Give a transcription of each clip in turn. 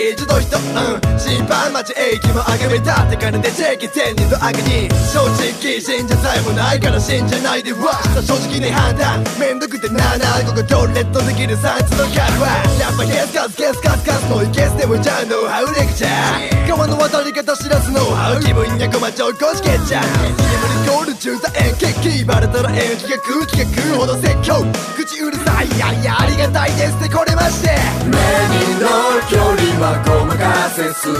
제주도 うん審判待ち駅もあがめたって金でチェキ千人の悪に正直信者さえもないから信じないでは正直に判断。めんどくてなあなあここトレットできるサイズの会話やっぱゲスカスゲスカスカスのいけすでもじゃあノウハウレクチャー川の渡り方知らずノウハウ気分やこまちょこしけちゃうゴール中座円決起バレたら延期が空気が食うほど説教口うるさいいやいやありがたいですってこれまして目にの距離はごまかせ進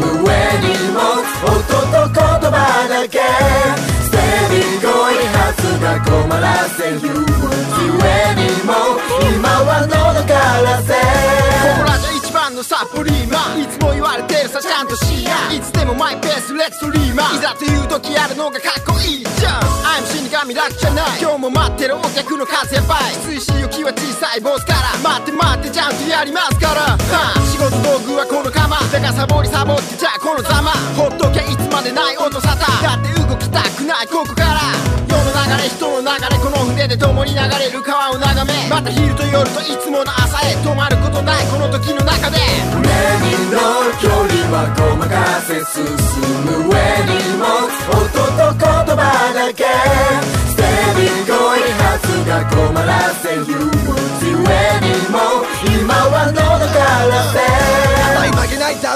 む上にも音と言葉だけ。ステディ恋はずが困らせ憂鬱上にも今は喉からせ。ここらじゃ一番のサプリーマン。いつも言われてるさちゃんとしやいつでもマイペースレッツリーマン。いざという時やるのがかっこいいじゃん。I'm 死神楽じゃない。今日も待ってるお客の数やばい。きついし勇気は小さいボスから。待って待ってちゃんとやりますから、はあ、仕事道具はこの釜だからサボりサボってじゃあこのざま。ほっとけいつまでない音沙汰。だって動きたくない。ここから。世の流れ人の流れこの船で共に流れる川を眺め。また昼と夜といつもの朝へ。止まることない。この時の中で。目にの距離はごまかせ進む上にも音と言葉だけ。ステディ恋はずが困らせ憂鬱上にも。今は喉からせ。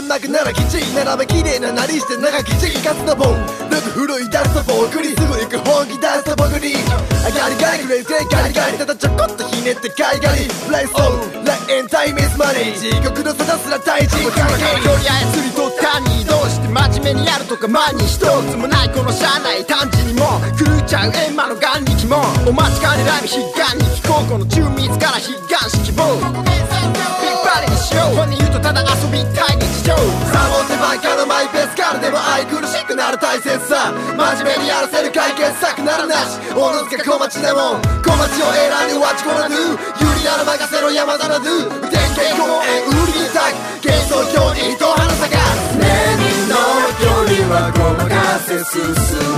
はい負けならきち並べ綺麗ななりして長きちかつのボンルク古いダストボークリすぐ行く本気出すと僕に。あガリガリクレイゼガリガリただちょこっとひねってガリガリ。プレイソーラインタイムイズマネー。地獄の沙汰すら大事距離操りと単にどうして真面目にやるとか前に一つもないこの車内単純にも狂っちゃう閻魔の眼力も。お待ちかねライブ悲願に聞こう。この中密から悲願式棒ビッパリにしようとただ遊びたい日常サボってばっかのマイペースからでも愛くるしくなる大切さ真面目にやらせる解決策ならなしおのずか小町でも小町を選んでわちこらぬ有利なら任せろ山田なぬ電源公園売りにたく幻想表示人花咲か目にの距離はごまかせ進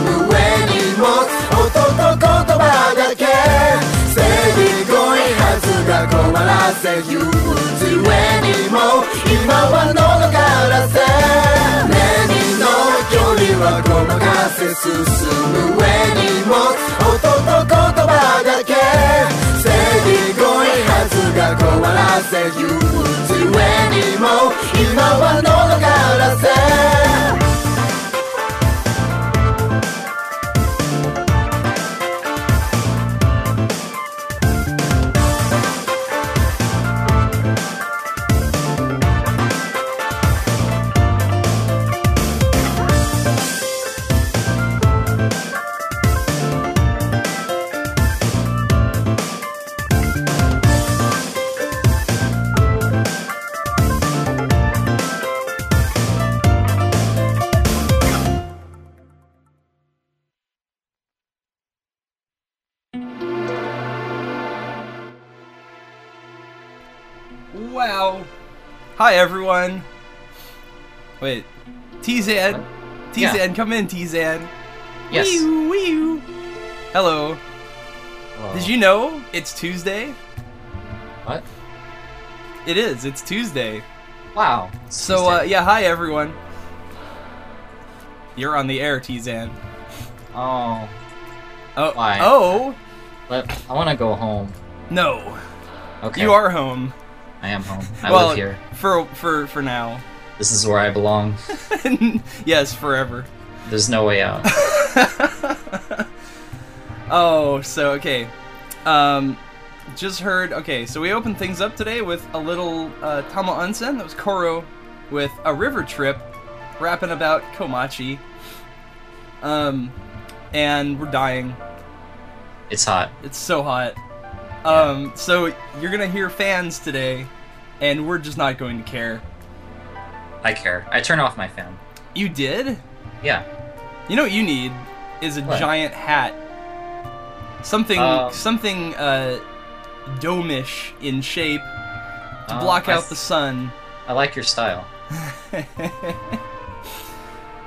む上にも音と言葉だけステディ恋はずが困らせ憂鬱上にも今は喉からせ目にの距離はごまかせ進む上にも音と言葉だけステディ恋はずが困らせ憂鬱上にも今は喉からせ Hi, everyone. Wait. Teezan. Teezan, Yeah. come in, Teezan. Yes. Wee-oo, wee-oo. Hello. Did you know it's Tuesday? What? It is. It's Tuesday. Wow. So, uh, yeah, hi, everyone. You're on the air, Teezan. Oh, Oh. Why? Oh. I want to go home. No. Okay. You are home. I am home. I well, live here. for for for now. This is where I belong. yes, forever. There's no way out. Oh, so okay. Um, just heard. Okay, so we opened things up today with a little uh, Tama Onsen. That was Koro with a river trip, rapping about Komachi. Um, and we're dying. It's hot. It's so hot. Um, so you're gonna hear fans today, and we're just not going to care. I care. I turn off my fan. You did? Yeah. You know what you need is a What? giant hat. Something Uh, something uh domish in shape to Uh, block I out th- the sun. I like your style.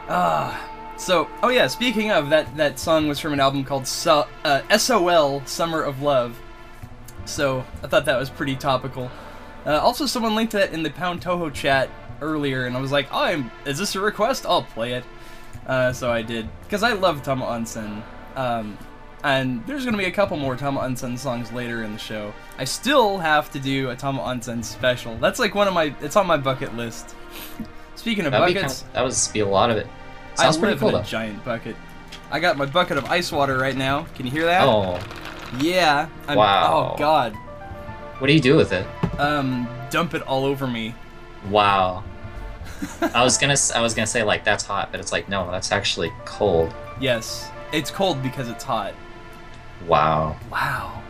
Ah. So, oh yeah, speaking of that that song was from an album called so, uh, SOL Summer of Love. So, I thought that was pretty topical. Uh, also, someone linked that in the Pound Touhou chat earlier, and I was like, "Oh, I'm, is this a request? I'll play it." Uh, so I did because I love Tama Onsen. Um, and there's gonna be a couple more Tama Onsen songs later in the show. I still have to do a Tama Onsen special. That's like one of my. It's on my bucket list. Speaking of That'd buckets, kind of, that would be a lot of it. Sounds I pretty live cool in a though. giant bucket. I got my bucket of ice water right now. Can you hear that? Oh, Yeah. I'm, Wow. Oh God. what do you do with it? Um, dump it all over me. Wow. I was gonna I was gonna say like that's hot, but it's like no, that's actually cold. Yes. It's cold because it's hot. Wow. Wow.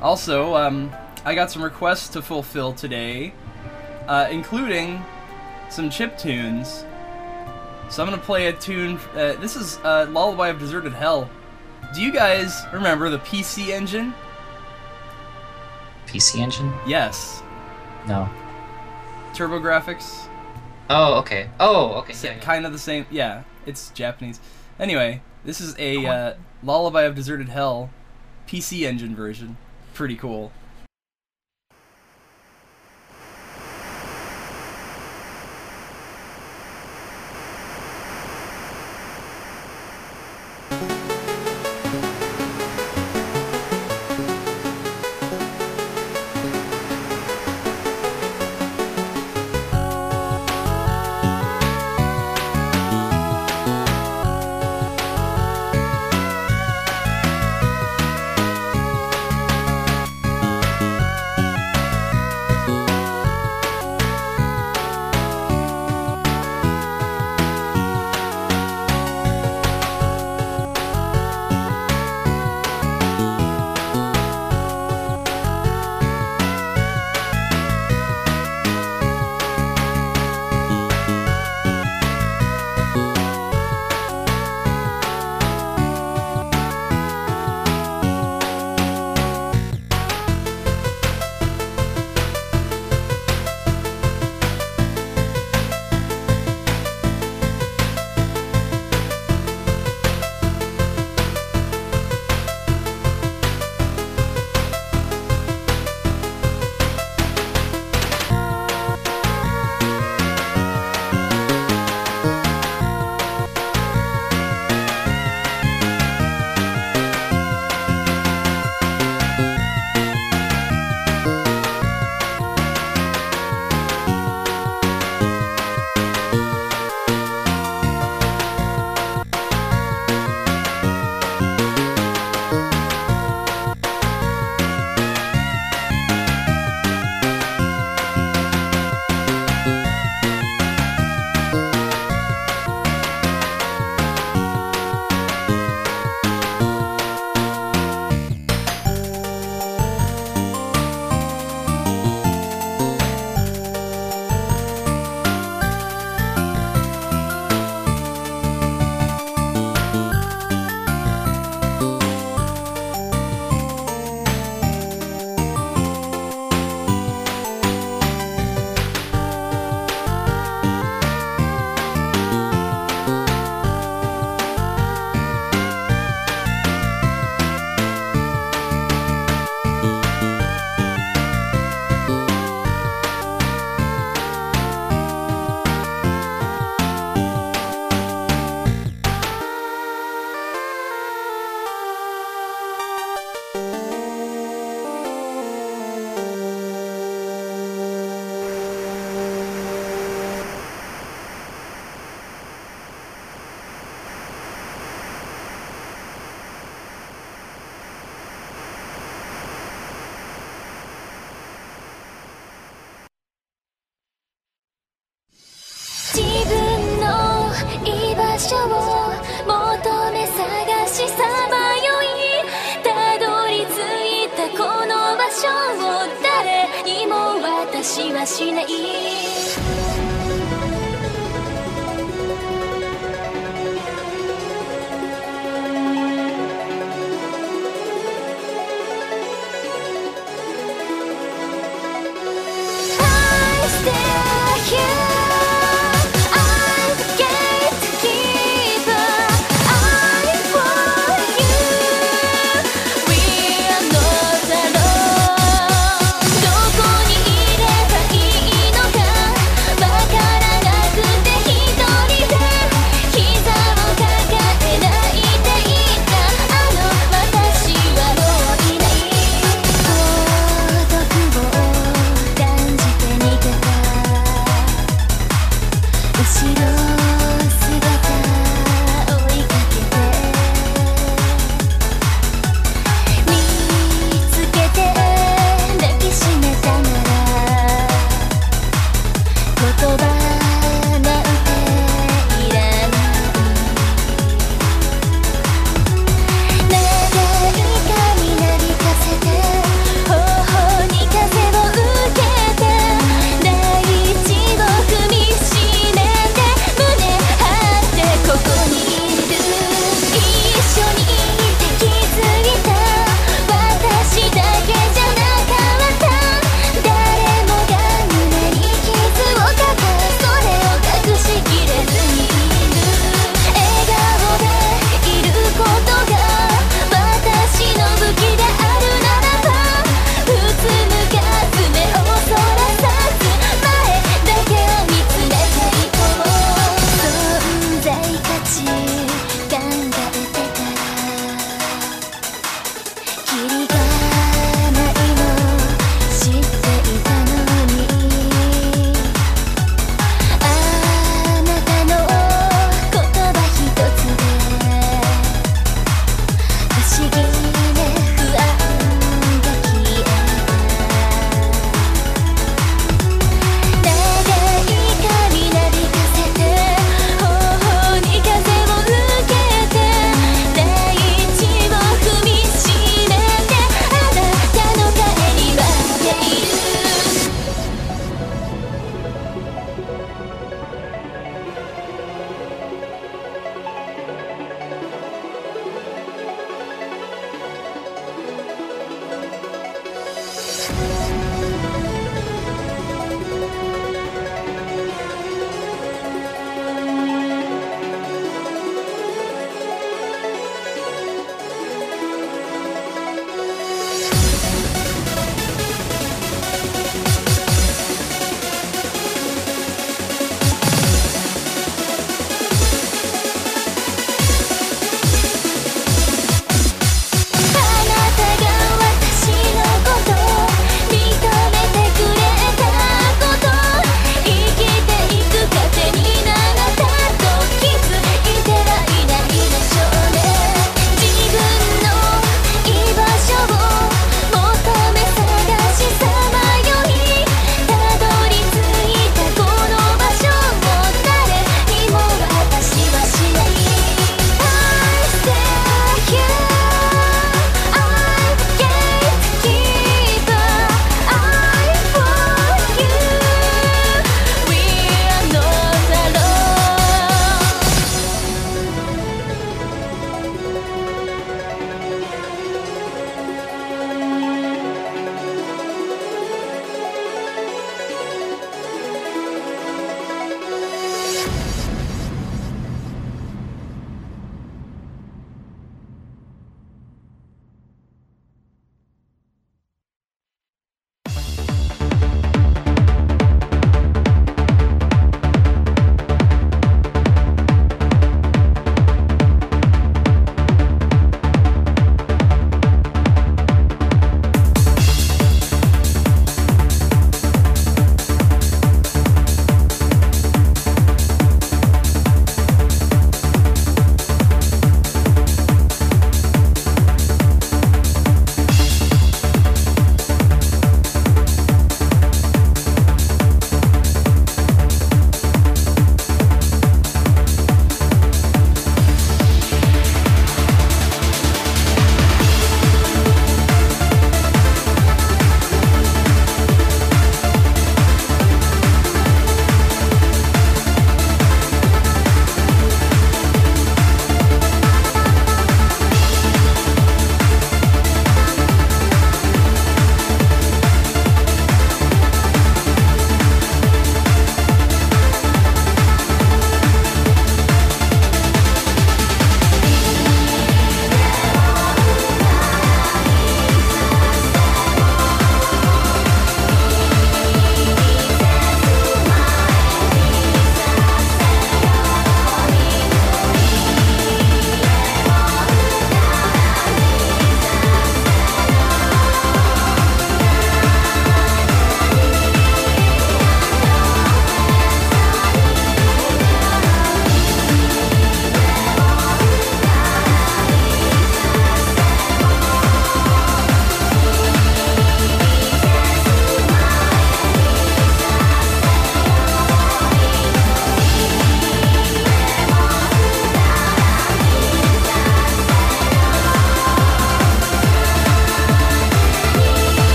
Also, um, I got some requests to fulfill today, uh, including some chip tunes. So I'm gonna play a tune. Uh, this is uh, "Lullaby of Deserted Hell." Do you guys remember the PC Engine? PC Engine? Yes. No. TurboGrafx. Oh, okay. Oh, okay. Yeah, yeah. Kind of the same. Yeah, it's Japanese. Anyway, this is a uh, "Lullaby of Deserted Hell" PC Engine version. Pretty cool.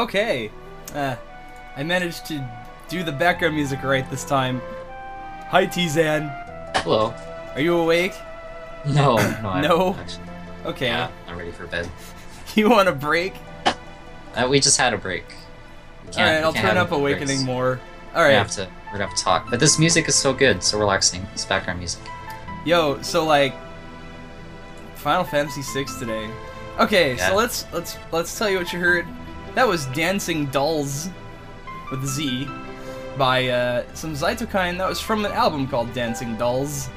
Okay. Uh, I managed to do the background music right this time. Hi, Teezan. Hello. Are you awake? No, no. no? Actually. Okay. Yeah, I'm ready for bed. you want a break? Uh, we just had a break. All right, I'll turn up Awakening breaks. more. All right. We we're gonna have to talk. But this music is so good, so relaxing. It's background music. Yo, so like, Final Fantasy VI today. Okay, yeah. so let's let's let's tell you what you heard that was Dancing Dolls with Z by uh, some Zytokine. That was from an album called Dancing Dolls.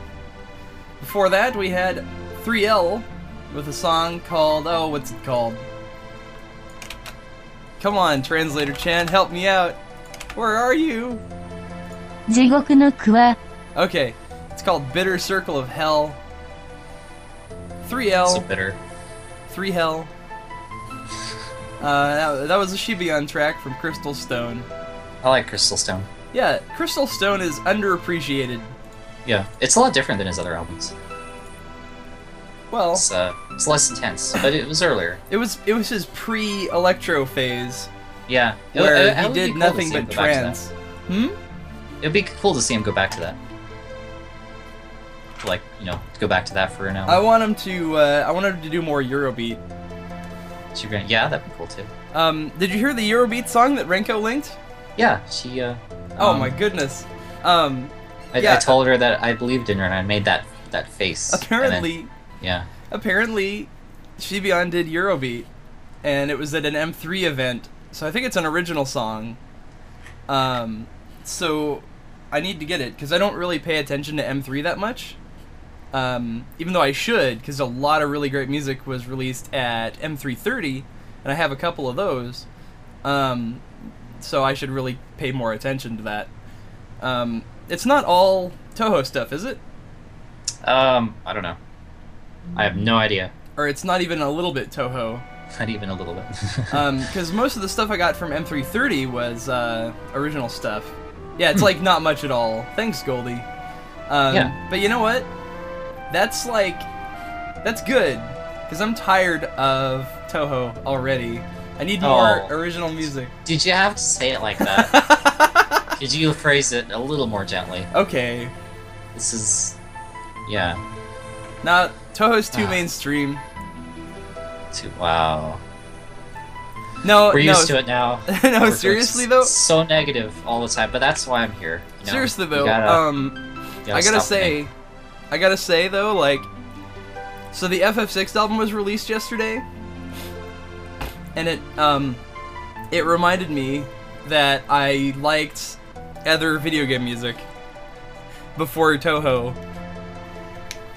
Before that, we had 3L with a song called, oh, what's it called? Come on, translator Chan, help me out. Where are you? Okay, it's called Bitter Circle of Hell. 3L. So bitter. 3L. Uh, that, that was a Shibayan track from Crystal Stone. I like Crystal Stone. Yeah, Crystal Stone is underappreciated. Yeah, it's a lot different than his other albums. Well, it's, uh, it's less intense, but it was earlier. It was it was his pre-electro phase. Yeah, where uh, it, it he did cool nothing but trance. Hmm. It'd be cool to see him go back to that. Like you know, go back to that for an hour. I want him to. Uh, I want him to do more Eurobeat. She ran- yeah, that'd be cool too. Um, did you hear the Eurobeat song that Renko linked? Yeah, she. Uh, Oh um, my goodness. Um, I, yeah. I told her that I believed in her, and I made that that face. and then- apparently, yeah. apparently, Shibayan did Eurobeat, and it was at an M3 event. So I think it's an original song. Um, so I need to get it because I don't really pay attention to M3 that much. Um, even though I should, because a lot of really great music was released at M330, and I have a couple of those. Um, so I should really pay more attention to that. Um, it's not all Touhou stuff, is it? Um, I don't know. I have no idea. Or it's not even a little bit Touhou. Not even a little bit. because most of the stuff I got from M330 was uh, original stuff. Yeah, it's like not much at all. Thanks, Goldie. Um, Yeah. But you know what? That's like, that's good because I'm tired of Touhou already. I need more Oh. original music. Did you have to say it like that? Could you phrase it a little more gently? Okay. This is, yeah. Now Touhou's too Ah. mainstream. Too, wow. No, We're no, used to it now. no, seriously though. So negative all the time, but that's why I'm here. you know? Seriously though, gotta- um, you I gotta say, me. I gotta say though, like, so the FF6 album was released yesterday, and it um, it reminded me that I liked other video game music before Touhou,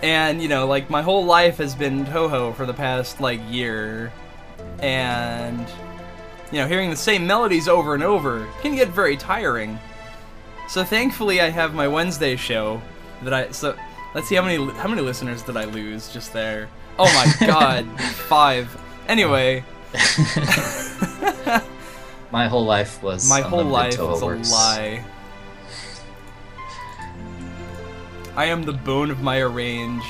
and you know, like my whole life has been Touhou for the past like year, and you know, hearing the same melodies over and over can get very tiring. So thankfully, I have my Wednesday show that I. So let's see how many how many listeners did I lose just there? Oh my god, five. Anyway, My whole life was my whole life was a lie. I am the bone of my arrange.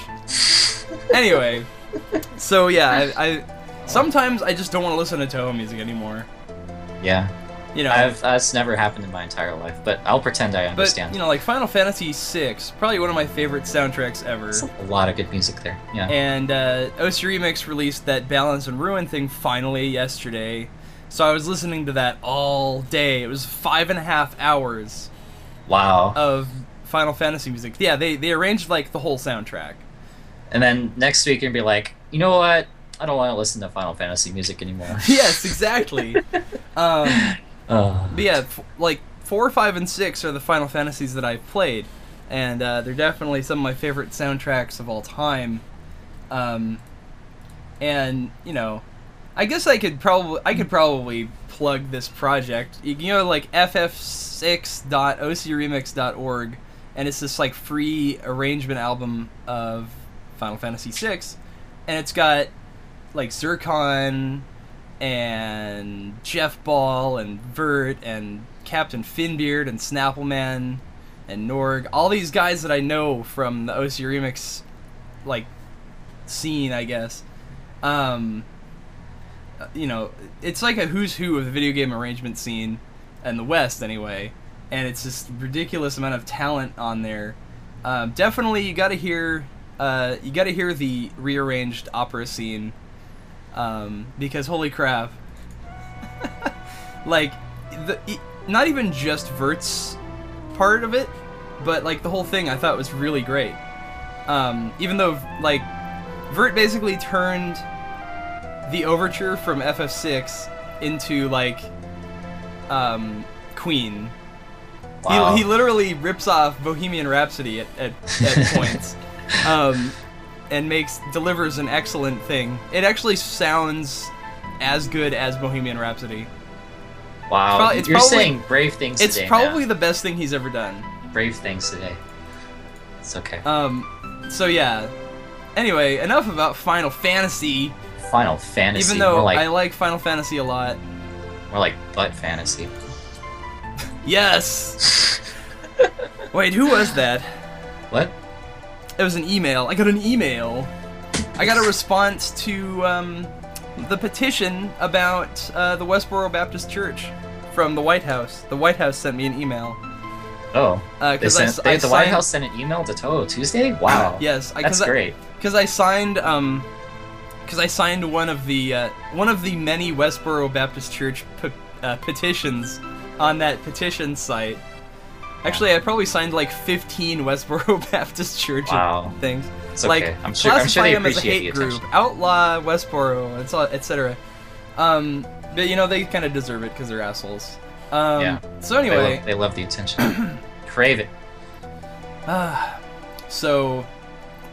anyway, so yeah, I, I sometimes I just don't want to listen to Touhou music anymore. Yeah, You know, I've that's never happened in my entire life, but I'll pretend I understand. but you know, like Final Fantasy VI, probably one of my favorite soundtracks ever. A lot of good music there. Yeah. And uh, OC Remix released that Balance and Ruin thing finally yesterday. So I was listening to that all day. It was five and a half hours wow. of Final Fantasy music. Yeah, they, they arranged like the whole soundtrack. and then next week you're gonna be like, you know what? I don't want to listen to Final Fantasy music anymore. yes, exactly. um, Uh, but yeah, f- like four, five, and six are the Final Fantasies that I've played, and uh, they're definitely some of my favorite soundtracks of all time. Um, and you know, I guess I could probably I could probably plug this project. You to like ff6.ocremix.org, and it's this like free arrangement album of Final Fantasy VI, and it's got like Zircon and Jeff Ball and Vert and Captain Finbeard and Snappleman and Norg, all these guys that I know from the OC Remix like scene, I guess. Um, you know, it's like a who's who of the video game arrangement scene in the West, anyway. And it's this ridiculous amount of talent on there. Um, definitely, you got to hear, uh, you got to hear the rearranged opera scene, um, because holy crap, like the not even just Virt's part of it, but like the whole thing, I thought was really great. Um, even though like Vert basically turned the overture from FF6 into like um, Queen. wow. He, he literally rips off Bohemian Rhapsody at, at, at points, um, and makes delivers an excellent thing. It actually sounds as good as Bohemian Rhapsody. wow. you're probably- saying brave things It's probably man. the best thing he's ever done. brave things today. It's okay. Um, so yeah. Anyway, enough about Final Fantasy. Final Fantasy. Even though like I like Final Fantasy a lot. more like butt fantasy. Yes. Wait, who was that? What? It was an email. I got an email. I got a response to um, the petition about uh, the Westboro Baptist Church from the White House. The White House sent me an email. Oh, Uh, they I sent, s- they, I the White House sent an email to Touhou Tuesday. Wow. Yes, I, that's great. Because I, signed um, because I signed one of the uh, one of the many Westboro Baptist Church pe- uh, petitions on that petition site. Actually, I probably signed like 15 Westboro Baptist Church Wow. things. It's like okay. I'm sure- I'm sure classify they them as a hate group, outlaw Westboro, etc. Um, but you know they kind of deserve it because they're assholes. Um, Yeah. So They anyway, love, they love the attention. Crave it. ah, so,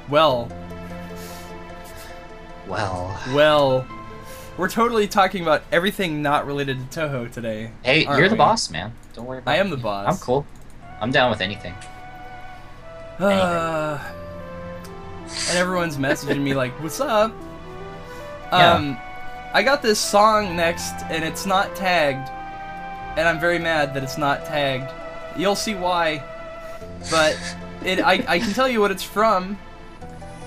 well, Well. Well, we're totally talking about everything not related to Touhou today. Hey, you're the boss, man. Don't worry about I am the boss. I'm cool. I'm down with anything. Uh, and everyone's messaging me like, "What's up?" Yeah. Um, I got this song next, and it's not tagged, and I'm very mad that it's not tagged. You'll see why. But it, I, I can tell you what it's from.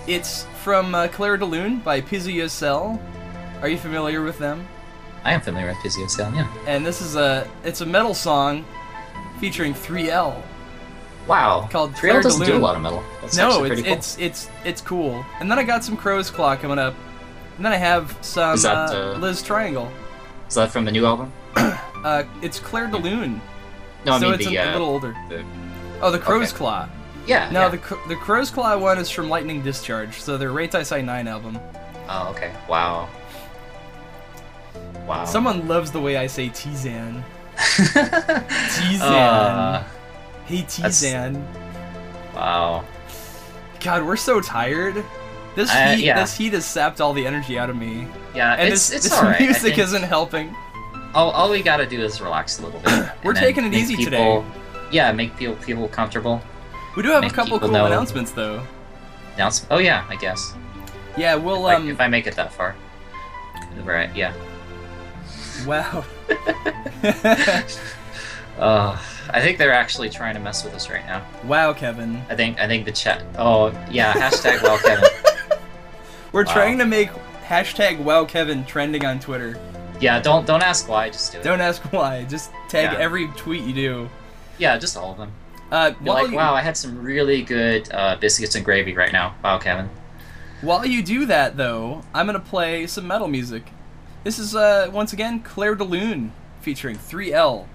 It's from uh, Claire de Lune by Pizuya's Cell. Are you familiar with them? I am familiar with Physio Sound, yeah. and this is a it's a metal song featuring 3L. Wow. Called Trail Claire de doesn't do a lot of metal. That's no, it's cool. it's it's it's cool. And then I got some Crow's Claw coming up, and then I have some that, uh, uh, Liz Triangle. Is that from the new album? Uh, it's Claire de Lune, No, I so mean it's the, a, uh, little older. the- Oh, the Crow's okay. Claw. Yeah. No, yeah. the the Crow's Claw one is from Lightning Discharge, so their Reitaisai 9 album. Oh, okay. Wow. Wow. Someone loves the way I say Teezan. Teezan. Uh, hey Teezan. wow. God, we're so tired. This Uh, heat, yeah. this heat has sapped all the energy out of me, Yeah, and it's this, it's this. Music isn't helping. all, all we gotta do is relax a little bit. We're taking it easy people, today. Yeah, make people people comfortable. We do have a couple cool know. announcements, though. Announce. Oh yeah, I guess. Yeah, we'll Like, um. if I make it that far. Right. Yeah. Wow. Uh, I think they're actually trying to mess with us right now. wow, Kevin. I think I think the chat. Oh yeah, hashtag well Kevin. We're Wow. trying to make hashtag Wow Kevin trending on Twitter. Yeah, don't don't ask why, just do it. Don't ask why. Just tag Yeah. every tweet you do. Yeah, just all of them. Uh, like, you, wow, I had some really good uh, biscuits and gravy right now. Wow, Kevin. while you do that, though, I'm gonna play some metal music. This is uh once again Claire de Lune featuring 3L.「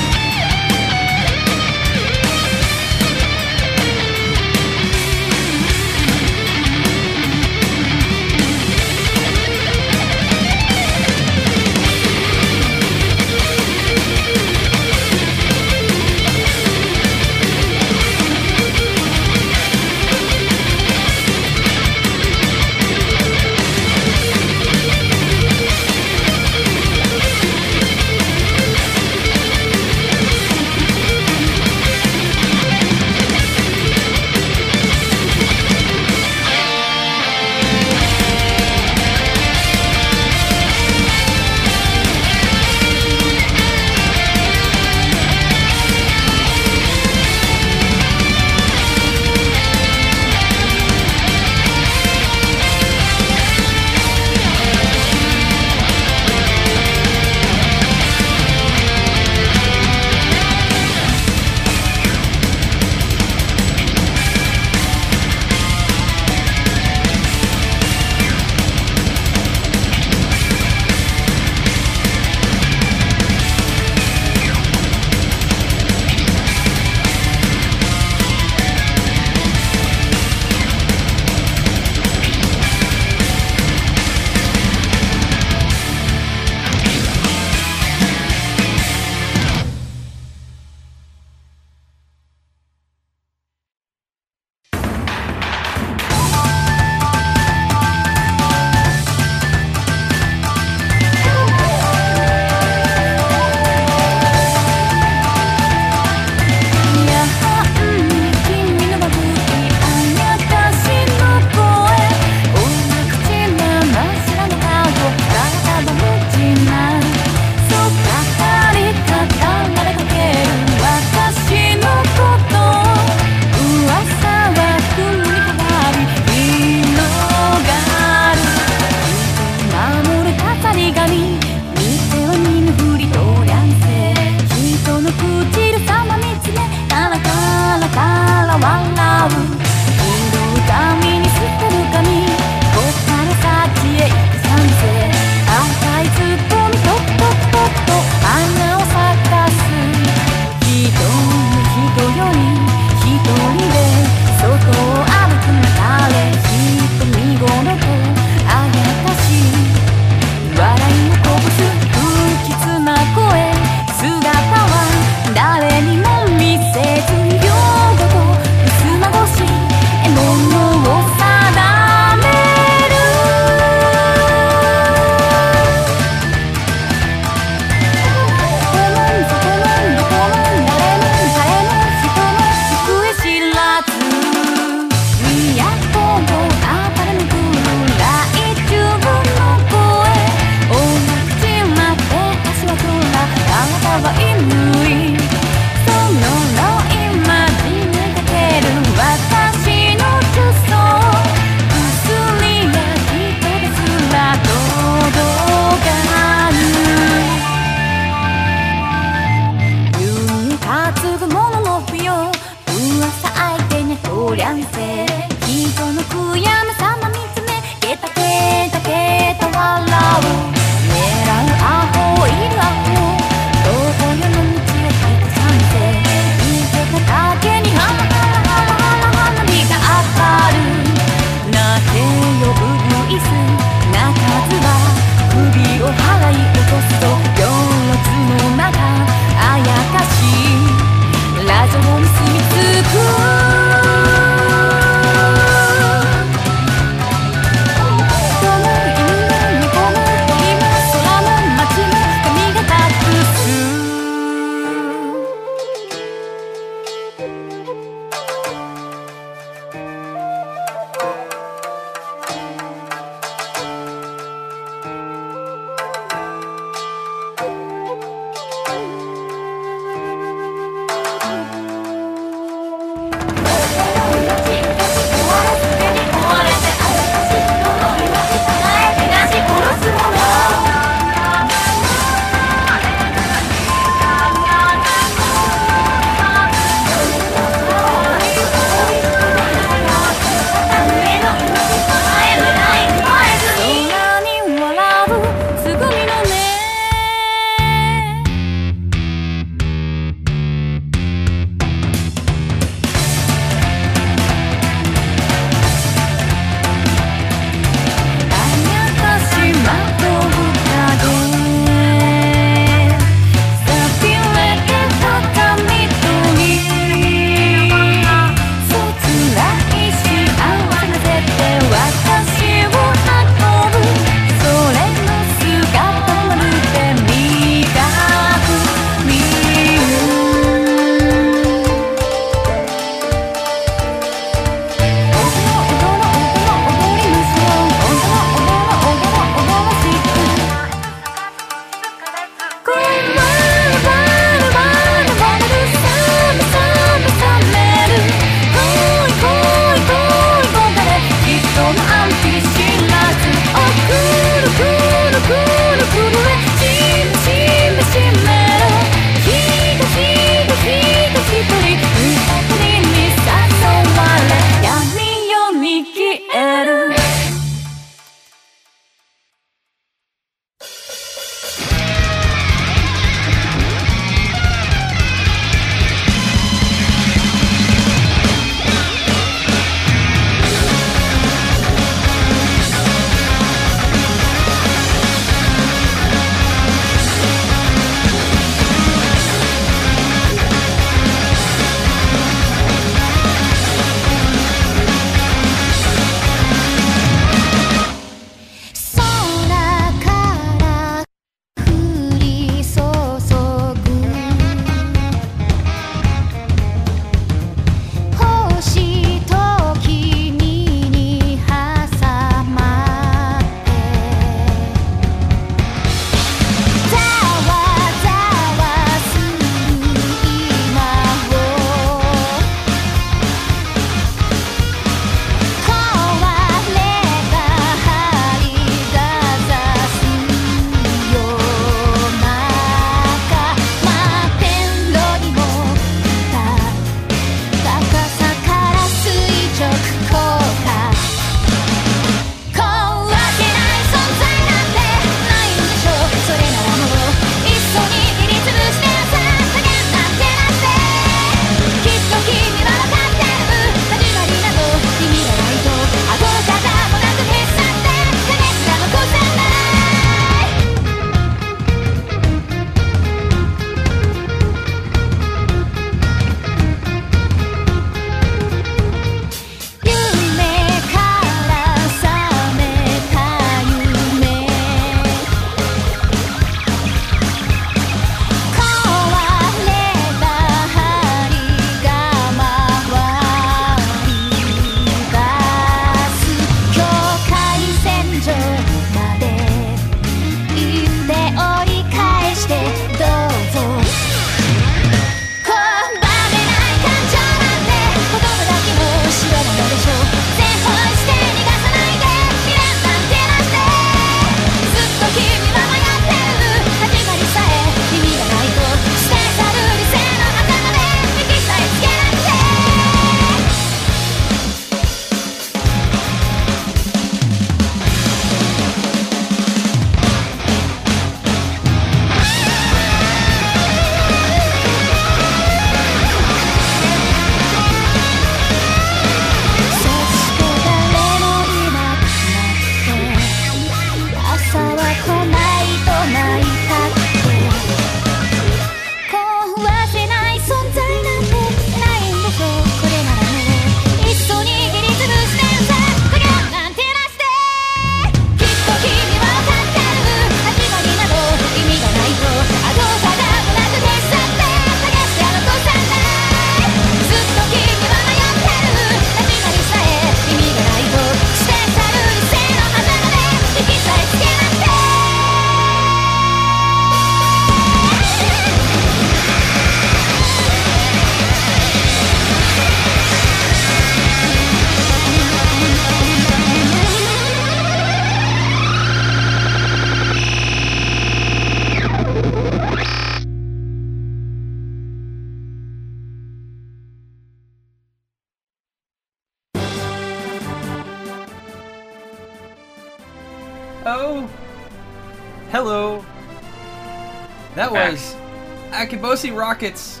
Akibosi Rockets.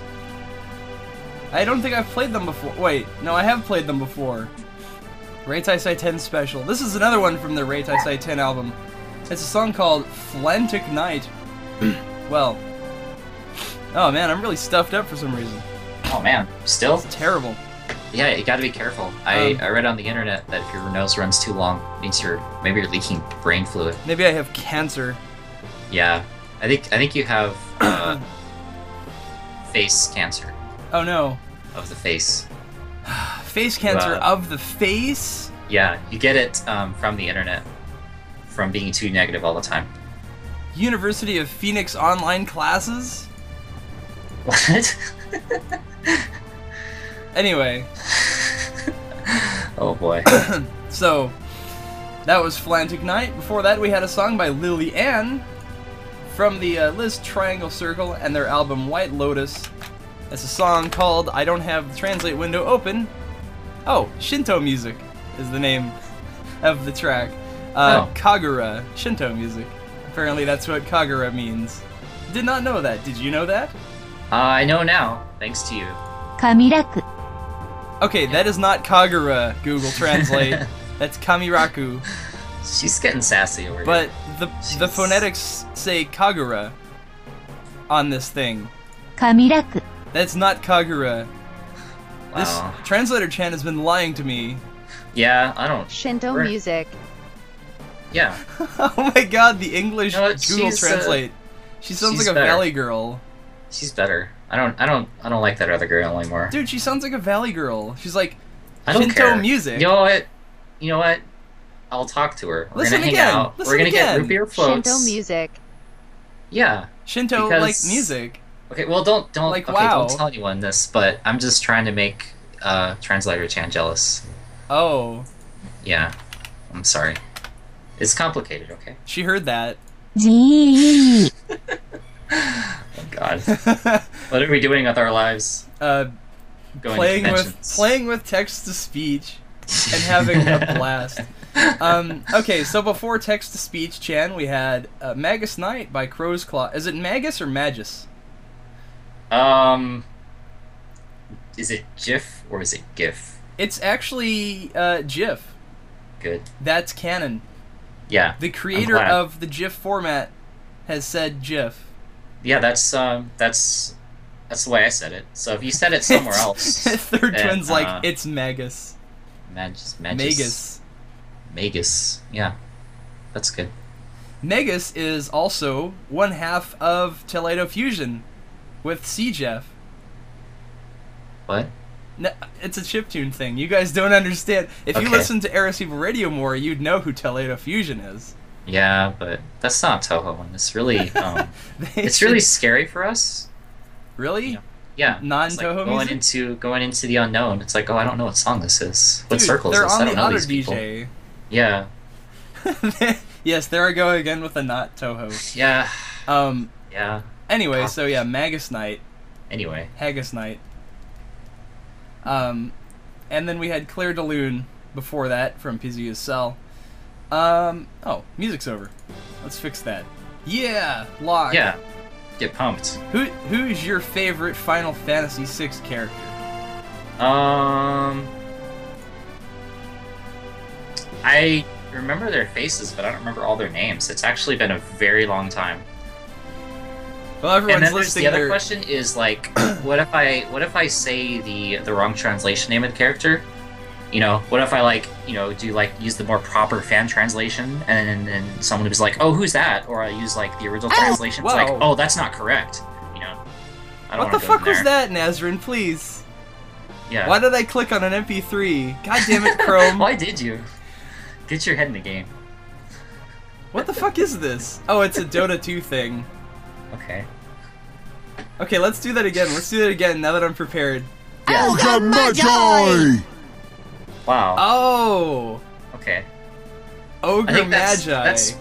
I don't think I've played them before. Wait, no, I have played them before. Reitaisai 10 special. This is another one from the Reitaisai 10 album. It's a song called Flantic Night. well, oh man, I'm really stuffed up for some reason. Oh man, still? Terrible. Yeah, you gotta be careful. I, Um, I read on the internet that if your nose runs too long, it means you're maybe you're leaking brain fluid. Maybe I have cancer. Yeah, I think I think you have uh, face cancer Oh no. of the face. Face cancer of the face? Yeah, you get it um, from the internet, from being too negative all the time. University of Phoenix online classes? What? Anyway, oh boy. so that was Flantic Night. Before that, we had a song by Lily Ann from the uh, Liz Triangle Circle and their album White Lotus. It's a song called I Don't Have the Translate Window Open. Oh, Shinto Music is the name of the track. Uh, Oh. Kagura, Shinto music. Apparently, that's what Kagura means. Did not know that. Did you know that? Uh, I know now, thanks to you. 神楽 Okay, that is not Kagura, Google Translate. That's Kamiraku. She's getting sassy over here. But the the phonetics say Kagura on this thing. 神楽 That's not Kagura. This Wow. translator Chan has been lying to me. Yeah, I don't. Shinto We're- music. Yeah, oh my god, the English You know Google she's, uh, Translate. she sounds she's like a better. valley girl. she's better. I don't. I don't. I don't like that other girl anymore. Dude, she sounds like a valley girl. She's like I don't Shinto care. music. You know what? You know what? I'll talk to her. We're Listen gonna hang again. out. Listen We're gonna again. get root beer floats. Shinto music. Yeah. Shinto Because- like music. Okay. Well, don't don't Like, okay, wow. don't tell anyone this, but I'm just trying to make uh, translator Chan jealous. Oh, Yeah. I'm sorry. It's complicated. Okay. she heard that. Oh God. what are we doing with our lives? uh, Going playing with playing with text to speech and having a blast. Um, okay, so before text to speech, Chan, we had uh, Magus Knight by Crow's Claw. Is it Magus or Magus? Um. Is it GIF or is it GIF? It's actually uh, GIF. Good. That's canon. Yeah. The creator of the GIF format has said GIF. Yeah. That's um. That's that's the way I said it. So if you said it somewhere else, Third then, twin's uh, like it's Magus. Magus, Magus, Magus. Magus. Yeah. That's good. Magus is also one half of Toledo Fusion with C Jeff. What? No, it's a chiptune thing. You guys don't understand. If you listen to Aerosevil Radio more, you'd know who Toledo Fusion is. Yeah, but that's not Touhou, and it's really um. It's really scary for us. really. Yeah. Yeah. Non-Touhou like going music? into going into the unknown. It's like, oh, I don't know what song this is. What Dude, circle is they're on I don't the know auto these people. Yeah. yes, there I go again with the not Touhou. Yeah. Um. Yeah. Anyway, so yeah, Magus Knight. Anyway. Haggis Knight. Um, and then we had Claire de Lune before that from Pizuya's Cell. Um. Oh, music's over. Let's fix that. Yeah, lock. Yeah. Get pumped. Who Who's your favorite Final Fantasy VI character? Um. I remember their faces, but I don't remember all their names. It's actually been a very long time. Well, everyone's and then there's the other their. question is like, what if I what if I say the the wrong translation name of the character? You know, what if I like you know do like use the more proper fan translation, and then someone was like, oh, who's that? Or I use like the original oh, translation. It's like, oh, that's not correct. You know. I don't What the wanna go fuck was that, Nazrin? Please. Yeah. Why did I click on an MP3? God damn it, Chrome. Why did you? Get your head in the game. What the fuck is this? Oh, it's a Dota 2 thing. Okay. Okay, let's do that again. Let's do that again now that I'm prepared. Wow. Oh, Okay. Ogre I think that's, Magi. that's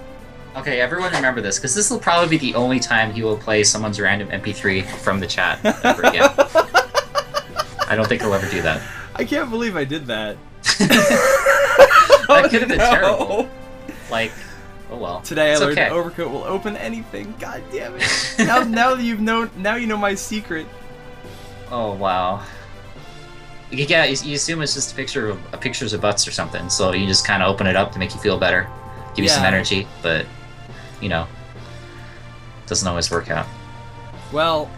okay. Everyone remember this because this will probably be the only time he will play someone's random MP3 from the chat ever again. I don't think he'll ever do that. I can't believe I did that. That oh, could have been Oh, no. terrible. Like, Oh well. Today it's I learned okay. overcoat will open anything. God damn it! now, now that you've known, now you know my secret. Oh wow. Yeah, you, you assume it's just a picture of a pictures of butts or something, so you just kind of open it up to make you feel better, give you some energy, but you know, doesn't always work out. Well.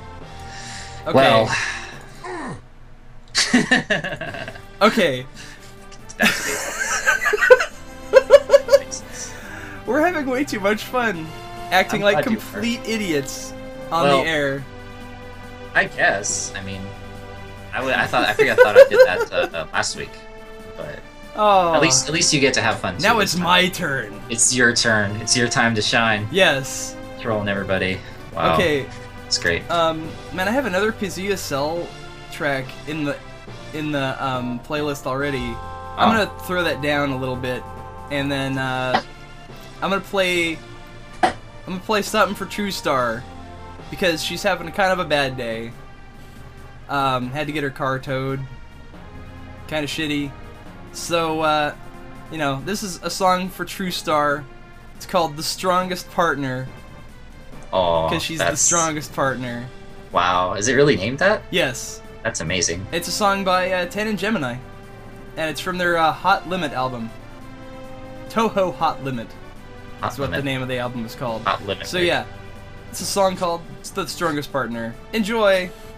Okay. Well, Okay. We're having way too much fun, acting I'm like glad you are. complete idiots on Well- the air. I guess. I mean, I would. I thought. I think I thought I did that uh, uh, last week, but Oh. at least at least you get to have fun. Too now it's my turn. It's your turn. It's your time to shine. Yes. Trolling everybody. Wow. Okay. It's great. Um, man, I have another Pizuya's Cell track in the in the um, playlist already. I'm Oh. gonna throw that down a little bit, and then uh, I'm gonna play. I'm gonna play something for True Star because she's having a kind of a bad day. Um, had to get her car towed. Kind of shitty. So, uh, you know, this is a song for True Star. It's called "The Strongest Partner" Oh, because she's the strongest partner. Wow. Is it really named that? Yes. That's amazing. It's a song by uh, Ten and Gemini, and it's from their uh, Hot Limit album. Touhou Hot Limit. Hot That's what limit. the name of the album is called. Hot limit. So yeah, it's a song called "It's the Strongest Partner." Enjoy.「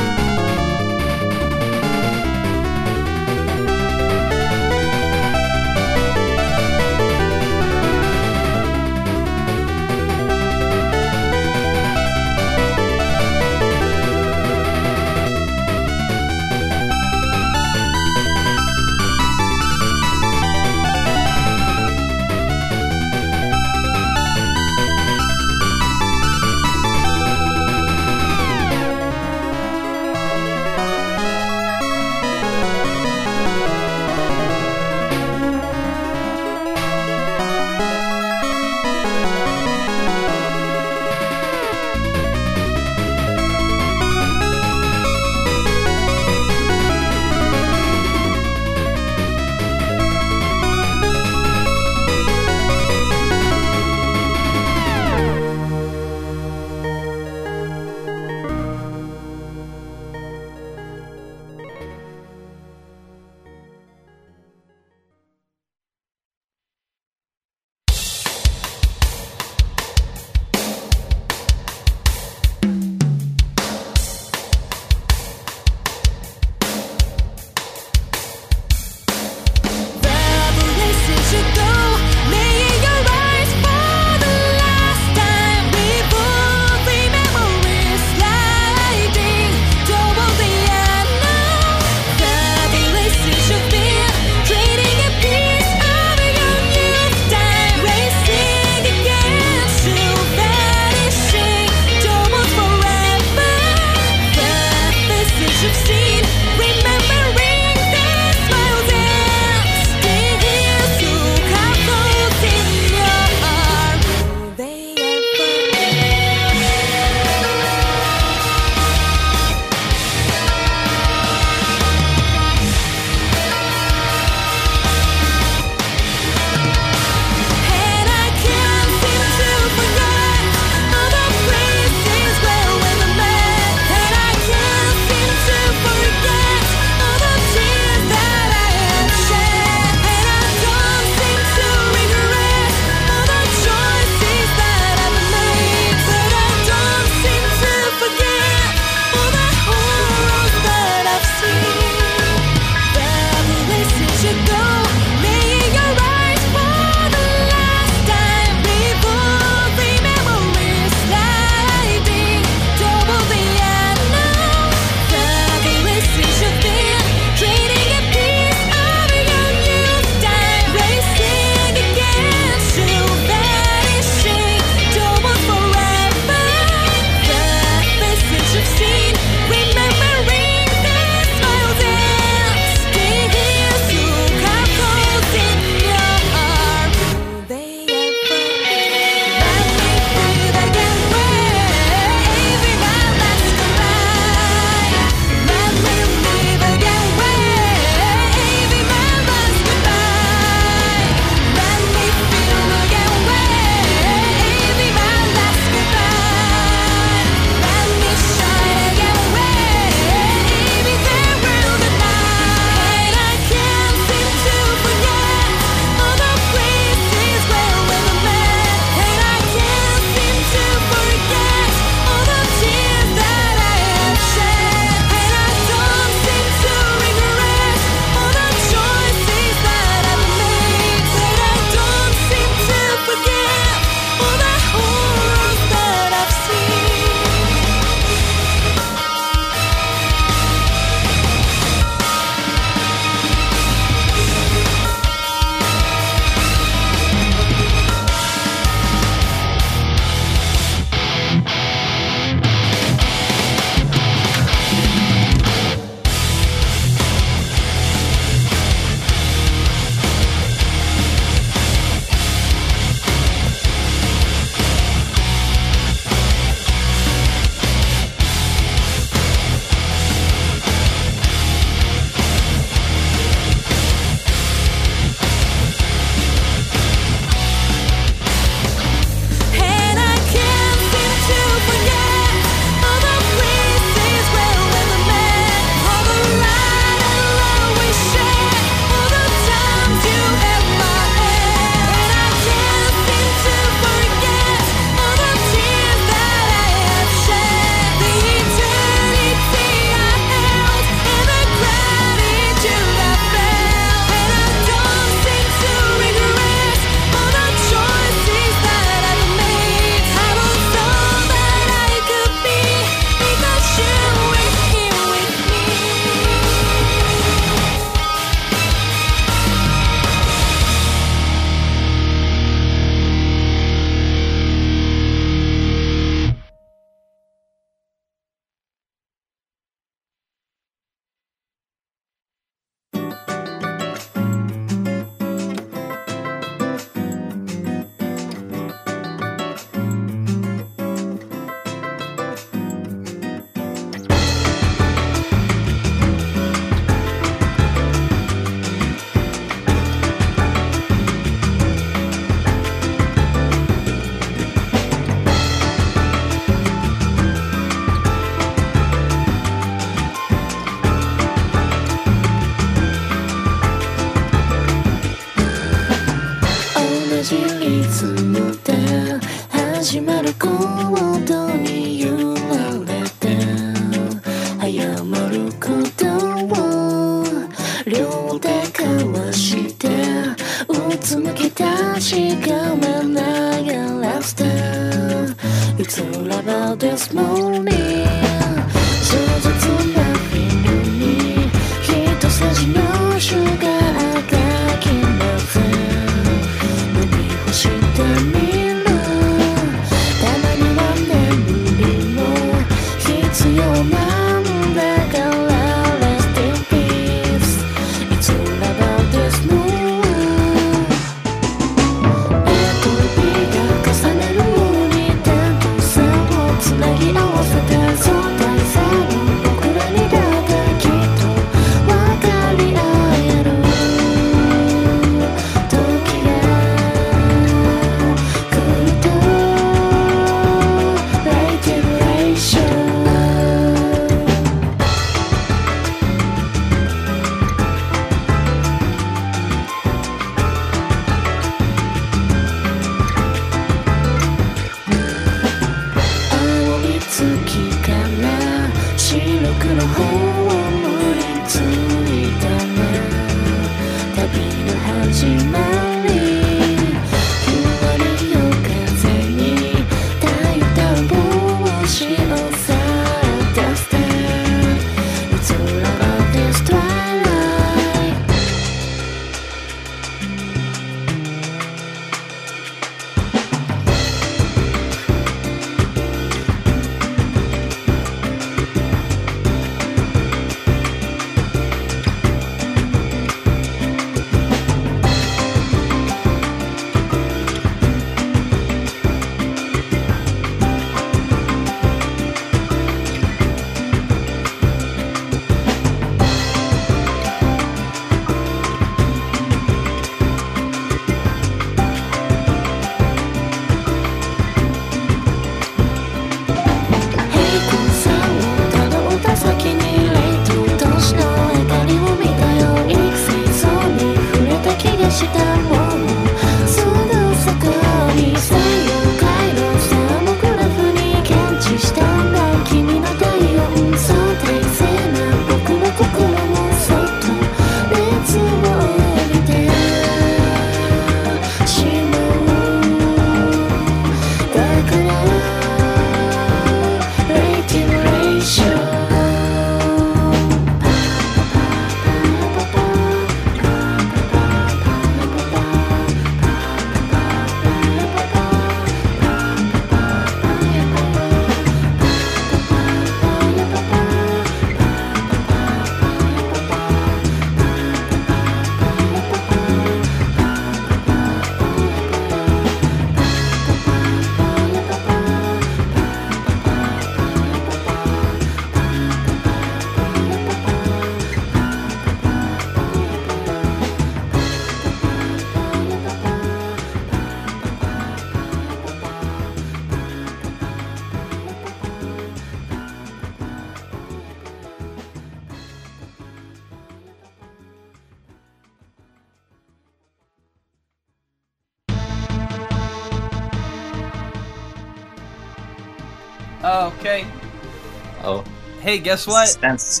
Hey, guess what? suspense.